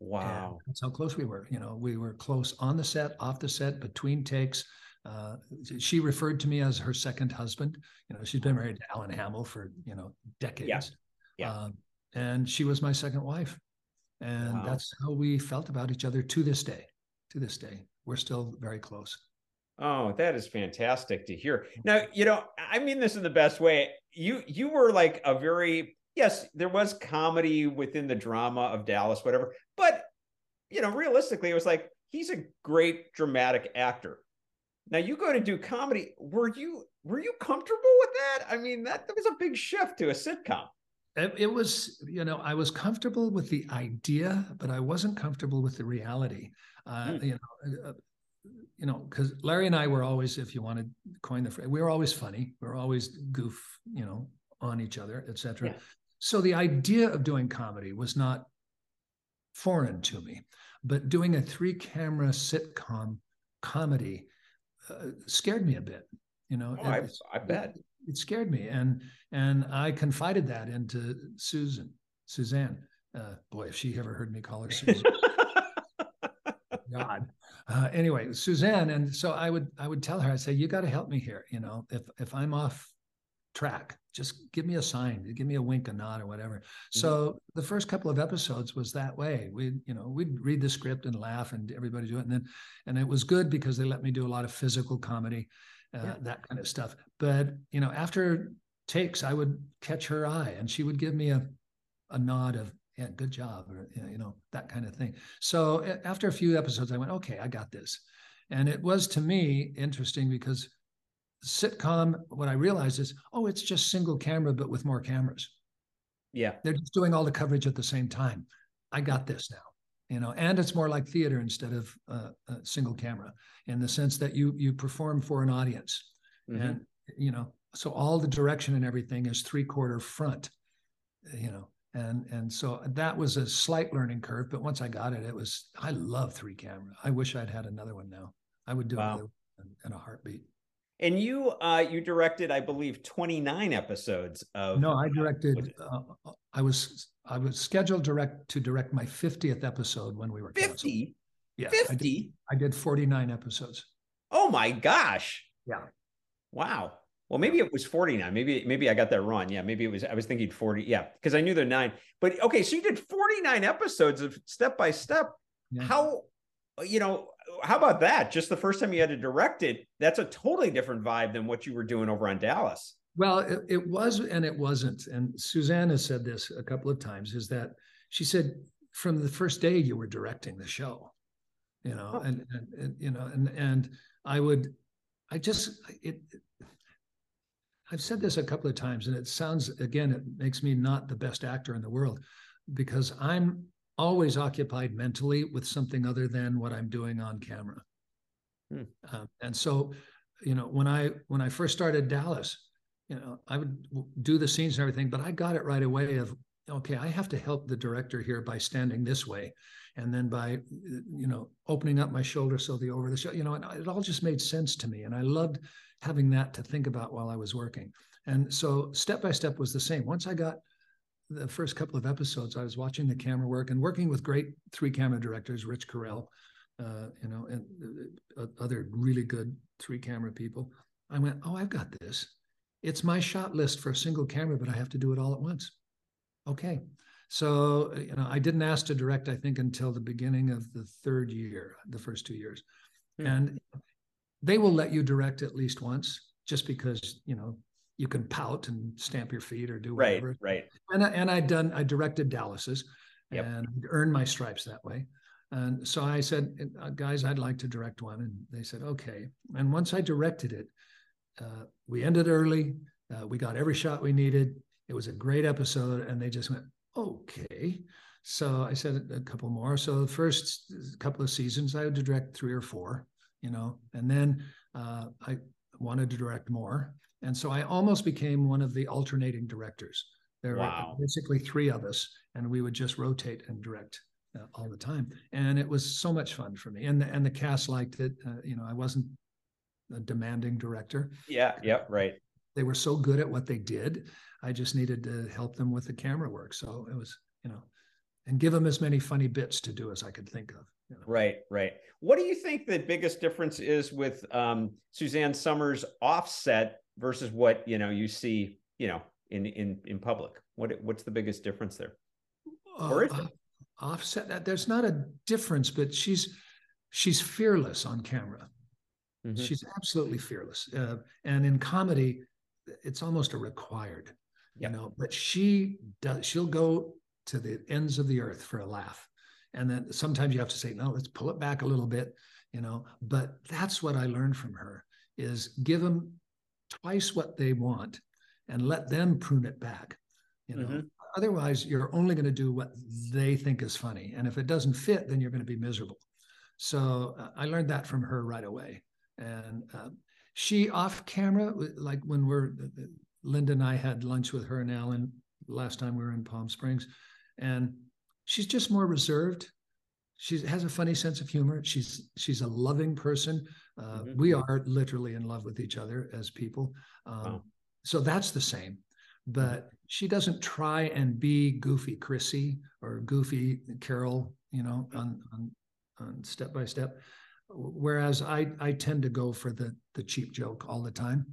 Wow. And that's how close we were. You know, we were close on the set, off the set, between takes. Uh, she referred to me as her second husband. You know, she's been married to Alan Hamel for, you know, decades. Yeah. yeah. Um, and she was my second wife. And wow. that's how we felt about each other to this day. To this day, we're still very close. Oh, that is fantastic to hear. Now, you know, I mean this in the best way. You you were like a very yes, there was comedy within the drama of Dallas, whatever. But you know, realistically, it was like he's a great dramatic actor. Now you go to do comedy. Were you were you comfortable with that? I mean, that, that was a big shift to a sitcom. It, it was, you know, I was comfortable with the idea, but I wasn't comfortable with the reality. Uh, mm. You know, uh, you know, because Larry and I were always, if you want to coin the phrase, we were always funny. We were always goof, you know, on each other, etc. Yeah. So the idea of doing comedy was not foreign to me, but doing a three-camera sitcom comedy uh, scared me a bit. You know, oh, I, I bet it, it, scared me, and and I confided that into Susan, Suzanne. Uh, boy, if she ever heard me call her Susan. God. Uh, anyway, Suzanne, and so I would I would tell her, I'd say, you got to help me here. You know, if if I'm off track, just give me a sign, give me a wink, a nod, or whatever. Mm-hmm. So the first couple of episodes was that way. We, you know, we'd read the script and laugh, and everybody do it, and then and it was good because they let me do a lot of physical comedy, uh, yeah. that kind of stuff. But you know, after takes, I would catch her eye, and she would give me a a nod of yeah, good job, or you know, that kind of thing. So after a few episodes, I went, okay, I got this. And it was to me interesting because sitcom, what I realized is, oh, it's just single camera, but with more cameras. Yeah. They're just doing all the coverage at the same time. I got this now, you know, and it's more like theater instead of uh, a single camera in the sense that you you perform for an audience, mm-hmm. and you know, so all the direction and everything is three quarter front, you know, and and so that was a slight learning curve but once i got it it was i love three camera i wish i'd had another one now i would do wow. it in a heartbeat and you uh you directed i believe 29 episodes of no i directed uh, i was i was scheduled direct to direct my 50th episode when we were 50 canceled. Yeah. 50? I did, I did 49 episodes. Oh my gosh. Yeah. Wow. Well, maybe it was 49. Maybe maybe I got that wrong. Yeah, maybe it was I was thinking 40. Yeah, because I knew they're nine. But okay, so you did 49 episodes of step by step. Yeah. How uh, you know, how about that? Just the first time you had to direct it, that's a totally different vibe than what you were doing over on Dallas. Well, it, it was and it wasn't. And Susanna said this a couple of times is that she said from the first day you were directing the show, you know, Oh. and, and, and you know, and and I would, I just it. I've said this a couple of times, and it sounds again, it makes me not the best actor in the world because I'm always occupied mentally with something other than what I'm doing on camera. Hmm. Um, and so, you know, when I when I first started Dallas, you know, I would do the scenes and everything, but I got it right away of okay, I have to help the director here by standing this way, and then by you know opening up my shoulder so the over the show, you know, and it all just made sense to me, and I loved having that to think about while I was working. And so step by step was the same. Once I got the first couple of episodes, I was watching the camera work and working with great three camera directors, Rich Correll, uh, you know, and uh, other really good three camera people. I went, oh, I've got this. It's my shot list for a single camera, but I have to do it all at once. Okay. So, you know, I didn't ask to direct, I think, until the beginning of the third year, the first two years. Hmm. And they will let you direct at least once just because, you know, you can pout and stamp your feet or do whatever. right. right. And, I, and I'd done, I directed Dallas's Yep. and earned my stripes that way. And so I said, uh, guys, I'd like to direct one. And they said, okay. And once I directed it, uh, we ended early. Uh, we got every shot we needed. It was a great episode. And they just went, okay. So I said a couple more. So the first couple of seasons, I would direct three or four, you know, and then uh, I wanted to direct more. And so I almost became one of the alternating directors. There Wow. were basically three of us, and we would just rotate and direct uh, all the time. And it was so much fun for me. And the, and the cast liked it. Uh, you know, I wasn't a demanding director. Yeah, yeah, right. They were so good at what they did. I just needed to help them with the camera work. So it was, you know, and give them as many funny bits to do as I could think of. You know. Right, right. What do you think the biggest difference is with um, Suzanne Somers offset versus what you know you see, you know, in in in public? What what's the biggest difference there? Or is it? Uh, offset that there's not a difference, but she's she's fearless on camera. Mhm. She's absolutely fearless. Uh, and in comedy, it's almost a required, Yep. you know, but she does, she'll go to the ends of the earth for a laugh. And then sometimes you have to say, no, let's pull it back a little bit, you know, but that's what I learned from her is give them twice what they want and let them prune it back, you know. Mhm. Otherwise, you're only going to do what they think is funny. And if it doesn't fit, then you're going to be miserable. So uh, I learned that from her right away. And um, she off camera, like when we're, uh, Linda and I had lunch with her and Alan last time we were in Palm Springs, and she's just more reserved. She has a funny sense of humor. She's she's a loving person. Uh, Mhm. We are literally in love with each other as people. Um, Wow. So that's the same. But she doesn't try and be goofy Chrissy or goofy Carol, you know, on on on step by step. Whereas I I tend to go for the the cheap joke all the time.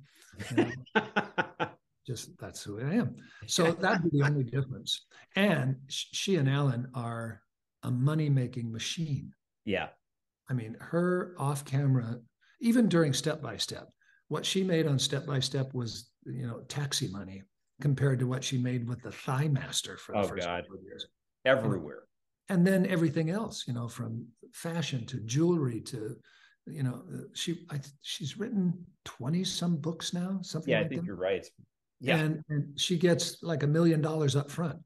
you know, just that's who I am. So that'd be the only difference. And she and Alan are a money making machine. yeah, I mean, her off camera, even during step by step, what she made on step by step was, you know, taxi money compared to what she made with the Thigh Master for the Oh, first God. couple of years. everywhere. And then everything else, you know, from fashion to jewelry to, you know, she I, she's written twenty some books now, something Yeah, I think that. you're right. Yeah, And, and she gets like a million dollars up front.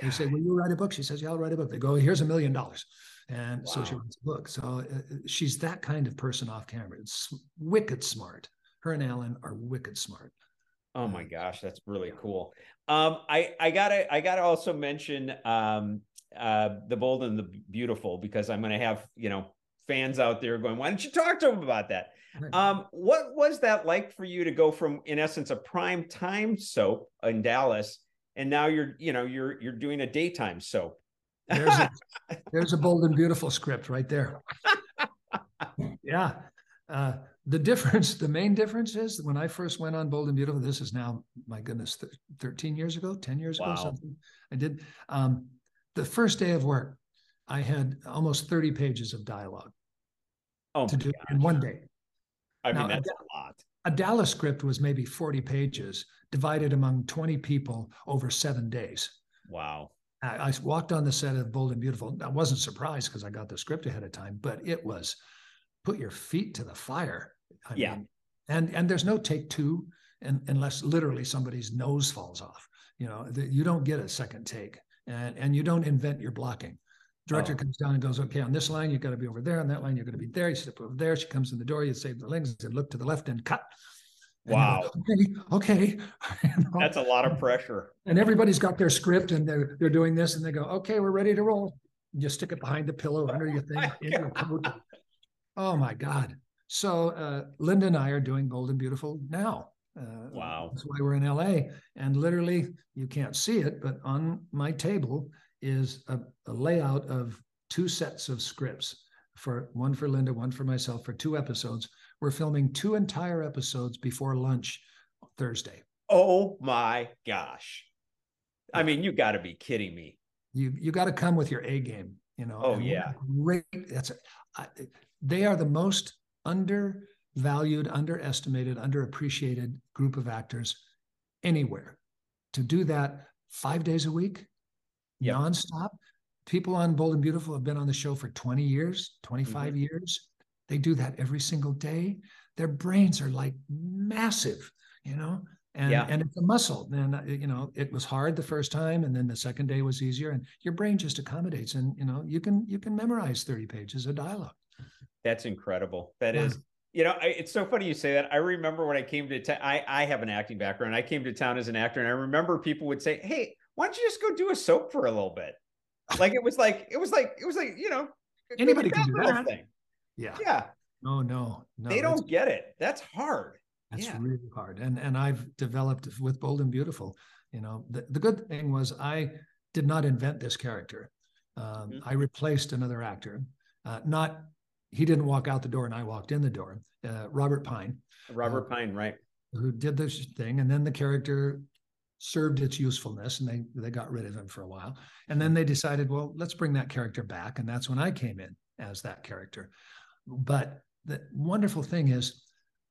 They say. "Will you write a book?" She says, "Yeah, I'll write a book." They go, "Here's a million dollars," and so she writes a book. So uh, uh, she's that kind of person off camera. It's wicked smart. Her and Alan are wicked smart. Oh my gosh, that's really cool. Um, I I gotta I gotta also mention um uh the bold and the beautiful because I'm gonna have you know fans out there going, why don't you talk to them about that? Um, what was that like for you to go from, in essence, a prime time soap in Dallas, and now you're, you know, you're you're doing a daytime soap? There's a there's a bold and beautiful script right there. Yeah. Uh, the difference, the main difference is when I first went on Bold and Beautiful, this is now, my goodness, th- 13 years ago, 10 years Wow. ago, something I did. Um, the first day of work, I had almost 30 pages of dialogue Oh, to do gosh. in one day. I mean, Now, that's a lot. A Dallas script was maybe 40 pages divided among 20 people over seven days. Wow. I, I walked on the set of Bold and Beautiful. I wasn't surprised because I got the script ahead of time, but it was put your feet to the fire. I Yeah. mean, and and there's no take two, and, unless literally somebody's nose falls off. You know, the, you don't get a second take, and and you don't invent your blocking. Director Oh. comes down and goes, okay, on this line you've got to be over there, on that line you're going to be there. You step over there. She comes in the door. You save the legs and look to the left and cut. And you're like, okay, okay. That's a lot of pressure. and everybody's got their script and they're they're doing this and they go, okay, we're ready to roll. You just stick it behind the pillow under your thing, my in your coat. Oh my God. So uh, Linda and I are doing Bold and Beautiful now. Uh, Wow. That's why we're in LA. And literally, you can't see it, but on my table is a, a layout of two sets of scripts for one for Linda, one for myself for two episodes. We're filming two entire episodes before lunch Thursday. Oh my gosh. I mean, you got to be kidding me. you you got to come with your A game, you know. Oh, yeah. great. That's I, they are the most undervalued, underestimated, underappreciated group of actors anywhere. To do that five days a week, Yep. nonstop. People on Bold and Beautiful have been on the show for 20 years, 25 Mm-hmm. years. They do that every single day. Their brains are like massive, you know, and Yeah. and it's a muscle. And uh, you know, it was hard the first time, and then the second day was easier. And your brain just accommodates, and you know, you can you can memorize 30 pages of dialogue. That's incredible. That Yeah. is, you know, I, it's so funny you say that. I remember when I came to town, I, I have an acting background. I came to town as an actor, and I remember people would say, Hey, why don't you just go do a soap for a little bit? Like it was like, it was like, it was like, you know, Anybody can do that. Thing. Yeah. Yeah. No, no, no. they don't get it. That's hard. That's Yeah. really hard. And and I've developed with Bold and Beautiful. You know, the, the good thing was I did not invent this character. Um, Mhm. I replaced another actor. Uh, not he didn't walk out the door and I walked in the door. Uh, Robert Pine, Robert Pine, right? who did this thing, and then the character served its usefulness, and they they got rid of him for a while. And then they decided, well, let's bring that character back, and that's when I came in as that character. But the wonderful thing is,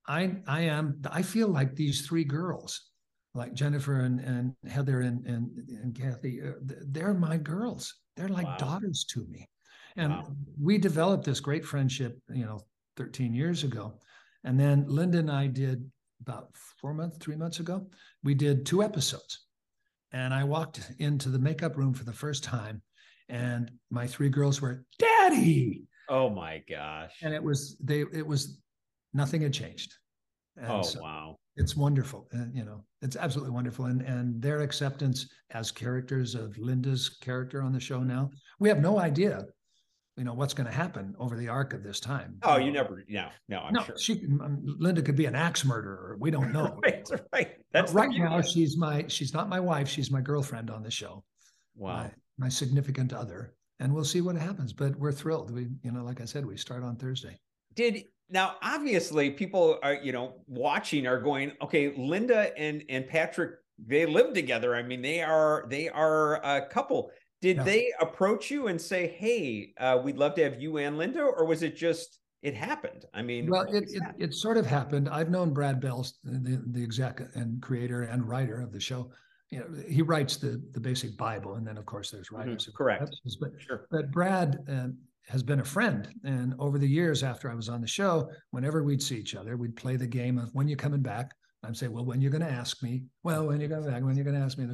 I I am I feel like these three girls, like Jennifer and and Heather and and, and Kathy, uh, they're my girls. They're like Wow. daughters to me, and Wow. we developed this great friendship, you know, 13 years ago. And then Linda and I did about four months, three months ago, we did two episodes. And I walked into the makeup room for the first time, and my three girls were, Daddy. Oh my gosh. And it was, they, it was, nothing had changed. And oh so wow. it's wonderful. And, you know, it's absolutely wonderful. And, and their acceptance as characters of Linda's character on the show now, we have no idea, you know, what's going to happen over the arc of this time. Oh, you never. No, no. I'm no, sure. she um, Linda could be an axe murderer. We don't know. right, right. That's right now. She's my she's not my wife. She's my girlfriend on the show. Wow. My, my significant other, and we'll see what happens. But we're thrilled. We you know, like I said, we start on Thursday. did now obviously people are you know watching are going okay linda and and patrick they live together i mean they are they are a couple did they approach you and say hey uh, we'd love to have you and linda or was it just it happened i mean Well, it, it it sort of happened. I've known Brad Bells, the the exec and creator and writer of the show. You know, he writes the the basic Bible, and then of course there's writers. Mm-hmm. correct. But sure but Brad uh, has been a friend, and over the years after I was on the show, whenever we'd see each other, we'd play the game of when you coming back. I'd say, well, when you're going to ask me? Well, when you're coming back? When you're going to ask me?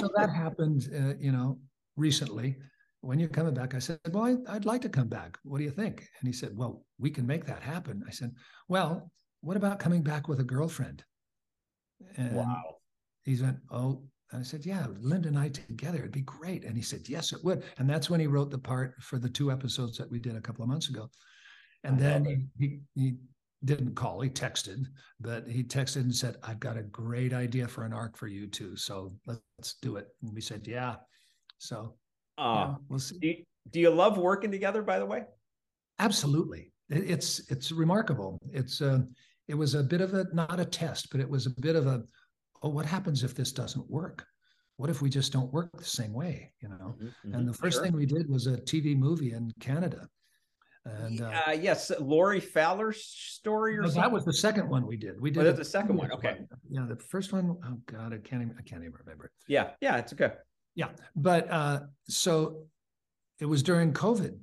So that happened, uh, you know, recently. When you're coming back, I said, well, I, I'd like to come back. What do you think? And he said, well, we can make that happen. I said, well, what about coming back with a girlfriend? And wow he went, Oh, and I said, Yeah, Linda and I together, it'd be great. And he said, Yes, it would. And that's when he wrote the part for the two episodes that we did a couple of months ago. And I then he, he he didn't call, he texted, but he texted and said, I've got a great idea for an arc for you too. So let's do it. And we said, Yeah. So uh, yeah, we'll see. do, you, do you love working together by the way Absolutely. it's it's remarkable. It's uh, it was a bit of a not a test, but it was a bit of a oh, what happens if this doesn't work? What if we just don't work the same way? You know. Mm-hmm, and the first sure. thing we did was a TV movie in Canada. And uh, uh, yes, Laurie Fowler's story, or no, that was the second one we did. We did oh, the second one. Okay. Yeah, the first one. Oh God, I can't even. I can't even remember. Yeah, yeah, it's okay. Yeah, but uh, so it was during COVID,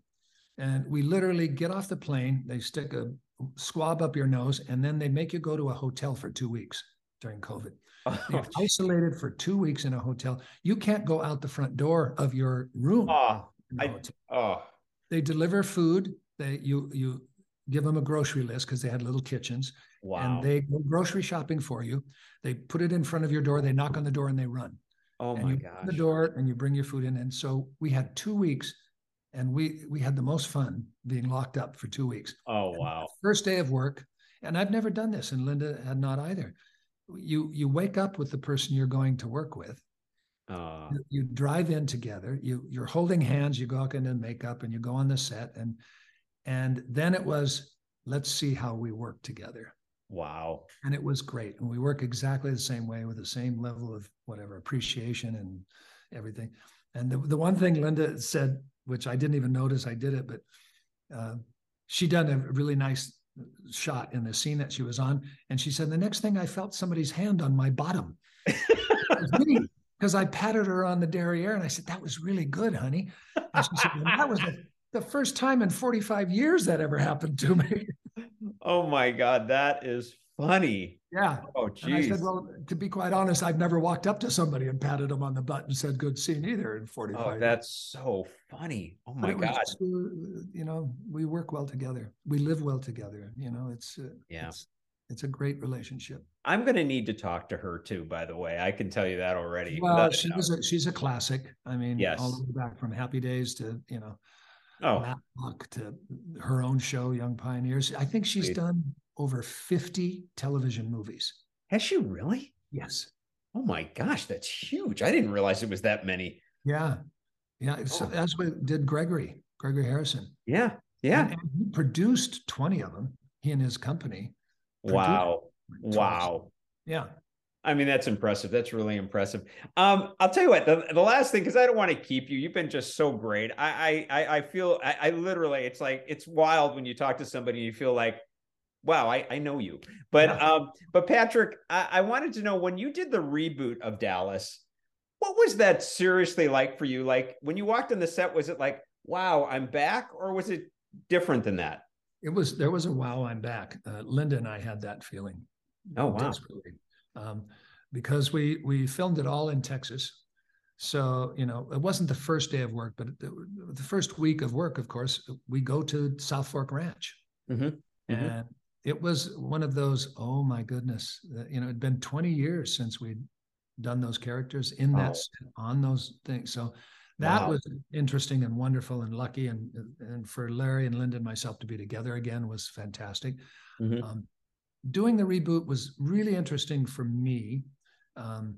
and we literally get off the plane. They stick a swab up your nose, and then they make you go to a hotel for two weeks during COVID. Oh, You're isolated for two weeks in a hotel. You can't go out the front door of your room. Oh, I, oh. They deliver food. They you you give them a grocery list because they had little kitchens. Wow. And they go grocery shopping for you. They put it in front of your door. They knock on the door and they run. Oh and my gosh. The door and you bring your food in. And so we had two weeks and we we had the most fun being locked up for two weeks. Oh wow! First day of work, and I've never done this, and Linda had not either. You you wake up with the person you're going to work with. Uh, you, you, drive in together. You you're holding hands. You go out in makeup, and you go on the set, and and then it was let's see how we work together. Wow! And it was great, and we work exactly the same way with the same level of whatever appreciation and everything. And the, the one thing Linda said which I didn't even notice I did it, but uh, she done a really nice shot in the scene that she was on. And she said, the next thing I felt somebody's hand on my bottom. Because I patted her on the derriere and I said, that was really good, honey. And she said, well, that was the, the first time in 45 years that ever happened to me. Oh my God, that is funny. Yeah. Oh, geez. I said, well, to be quite honest, I've never walked up to somebody and patted them on the butt and said, good scene either in 45 Oh, that's so funny. Oh my God. Just, you know, we work well together. We live well together. You know, it's, uh, yeah. It's, it's a great relationship. I'm going to need to talk to her too, by the way. I can tell you that already. Well, she's a, she's a classic. I mean, yes. all the way back from Happy Days to, you know, oh. Matlock to her own show, Young Pioneers. I think she's done over 50 television movies. Has she really? Yes. Oh my gosh, that's huge. I didn't realize it was that many. Yeah. Yeah. Oh. So that's what did Gregory, Gregory Harrison. Yeah. Yeah. And, and he produced 20 of them, he and his company. Wow. Wow. Yeah. I mean, that's impressive. That's really impressive. Um, I'll tell you what, the, the last thing, because I don't want to keep you. You've been just so great. I I I feel I, I literally it's like it's wild when you talk to somebody and you feel like wow, I, I know you. But um, but Patrick, I, I wanted to know when you did the reboot of Dallas, what was that seriously like for you? Like when you walked on the set, was it like, wow, I'm back, or was it different than that? It was there was a wow, I'm back. Uh, Linda and I had that feeling. Oh wow. Desperately. Um, because we we filmed it all in Texas. So, you know, it wasn't the first day of work, but the, the first week of work, of course, we go to Southfork Ranch. Mm-hmm. Mm-hmm. And it was one of those oh my goodness you know it'd been 20 years since we'd done those characters in that on those things so that wow. was interesting and wonderful and lucky and and for larry and linda and myself to be together again was fantastic mm-hmm. um, doing the reboot was really interesting for me um,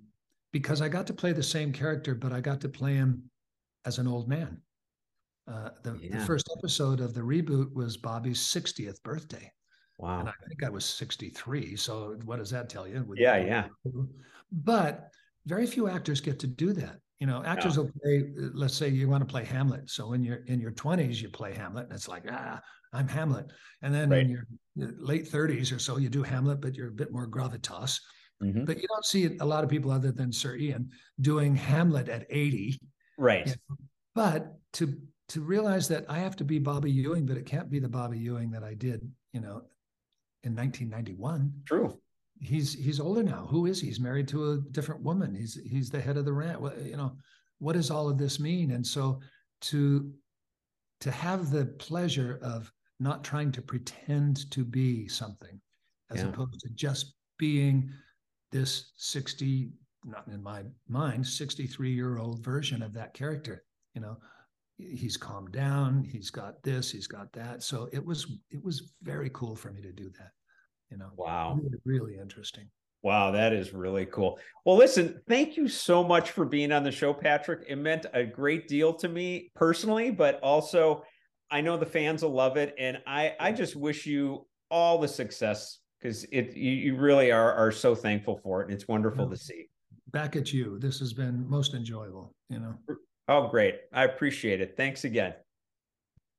because i got to play the same character but i got to play him as an old man uh, the, yeah. the first episode of the reboot was bobby's 60th birthday Wow. And I think I was 63. So what does that tell you? yeah, yeah. But very few actors get to do that. You know, actors yeah. will play, let's say you want to play Hamlet. So in your in your 20s, you play Hamlet, and it's like, ah, I'm Hamlet. And then right. in your late 30s or so, you do Hamlet, but you're a bit more gravitas. Mm-hmm. But you don't see a lot of people other than Sir Ian doing Hamlet at 80. Right. You know? But to to realize that I have to be Bobby Ewing, but it can't be the Bobby Ewing that I did, you know, in 1991. True. He's he's older now. Who is he? He's married to a different woman. He's he's the head of the ranch. You know, what does all of this mean? And so to to have the pleasure of not trying to pretend to be something, as yeah. opposed to just being this 60, not in my mind, 63 year old version of that character. You know, he's calmed down he's got this he's got that. So it was it was very cool for me to do that you know. Wow. Really, really interesting. Wow that is really cool. Well listen thank you so much for being on the show patrick. It meant a great deal to me personally but also I know the fans will love it, and I I just wish you all the success because it you, you, really are are so thankful for it, and it's wonderful to see. Back at you. This has been most enjoyable. You know. Oh, great! I appreciate it. Thanks again.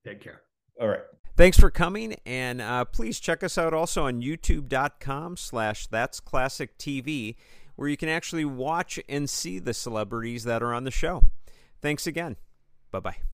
Take care. All right. Thanks for coming, and uh, please check us out also on youtube.com slash that's classic TV, where you can actually watch and see the celebrities that are on the show. Thanks again. Bye-bye.